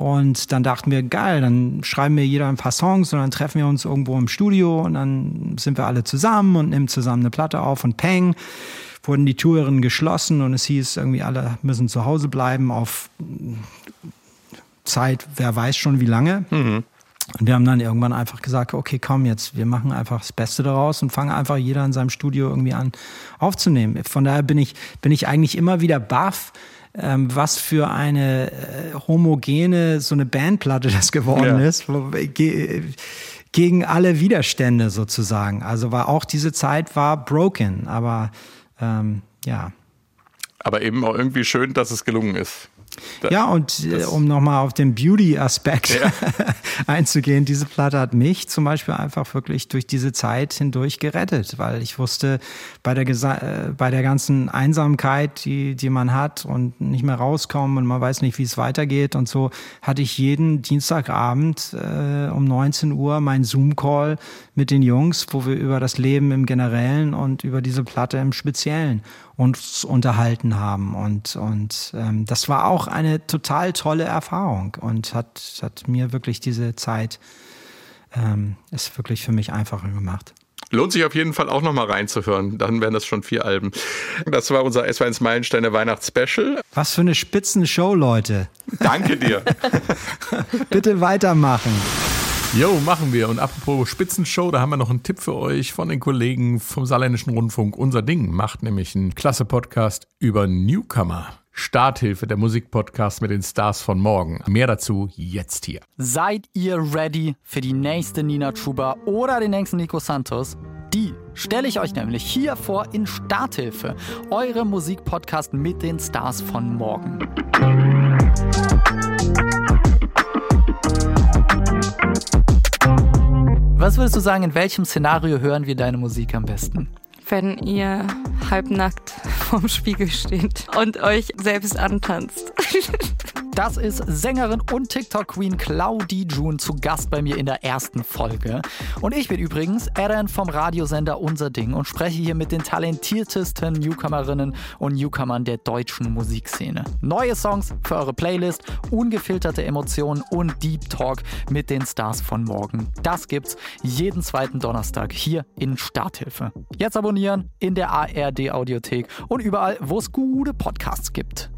Und dann dachten wir, geil, dann schreiben wir jeder ein paar Songs und dann treffen wir uns irgendwo im Studio und dann sind wir alle zusammen und nehmen zusammen eine Platte auf und peng, wurden die Touren geschlossen und es hieß irgendwie, alle müssen zu Hause bleiben auf Zeit, wer weiß schon wie lange. Und wir haben dann irgendwann einfach gesagt, okay, komm jetzt, wir machen einfach das Beste daraus und fangen einfach jeder in seinem Studio irgendwie an aufzunehmen. Von daher bin ich, bin ich eigentlich immer wieder baff, ähm, was für eine äh, homogene, so eine Bandplatte das geworden
Ja.
ist, ge, gegen alle Widerstände sozusagen. Also war auch diese Zeit war broken, aber ähm, ja.
Aber eben auch irgendwie schön, dass es gelungen ist.
Ja, und äh, um nochmal auf den Beauty-Aspekt einzugehen, diese Platte hat mich zum Beispiel einfach wirklich durch diese Zeit hindurch gerettet, weil ich wusste, bei der, Gesa äh, bei der ganzen Einsamkeit, die, die man hat und nicht mehr rauskommen und man weiß nicht, wie es weitergeht und so, hatte ich jeden Dienstagabend äh, um 19 Uhr meinen Zoom-Call mit den Jungs, wo wir über das Leben im Generellen und über diese Platte im Speziellen uns unterhalten haben. Und, und ähm, das war auch eine total tolle Erfahrung und hat, hat mir wirklich diese Zeit, ähm, ist wirklich für mich einfacher gemacht.
Lohnt sich auf jeden Fall auch nochmal reinzuhören. Dann wären das schon vier Alben. Das war unser S1 Meilensteine Weihnachtsspecial.
Was für eine Spitzenshow, Leute.
Danke dir.
Bitte weitermachen.
Jo, machen wir. Und apropos Spitzenshow, da haben wir noch einen Tipp für euch von den Kollegen vom Saarländischen Rundfunk. Unser Ding macht nämlich einen klasse Podcast über Newcomer. Starthilfe, der Musikpodcast mit den Stars von morgen. Mehr dazu jetzt hier.
Seid ihr ready für die nächste Nina Chuba oder den nächsten Nico Santos? Die stelle ich euch nämlich hier vor in Starthilfe, eure Musikpodcast mit den Stars von morgen. Was würdest du sagen, in welchem Szenario hören wir deine Musik am besten?
wenn ihr halbnackt vorm Spiegel steht und euch selbst antanzt.
Das ist Sängerin und TikTok-Queen Claudie June zu Gast bei mir in der ersten Folge. Und ich bin übrigens Aaron vom Radiosender Unser Ding und spreche hier mit den talentiertesten Newcomerinnen und Newcomern der deutschen Musikszene. Neue Songs für eure Playlist, ungefilterte Emotionen und Deep Talk mit den Stars von morgen. Das gibt's jeden zweiten Donnerstag hier in Starthilfe. Jetzt abonnieren in der ARD Audiothek und überall, wo es gute Podcasts gibt.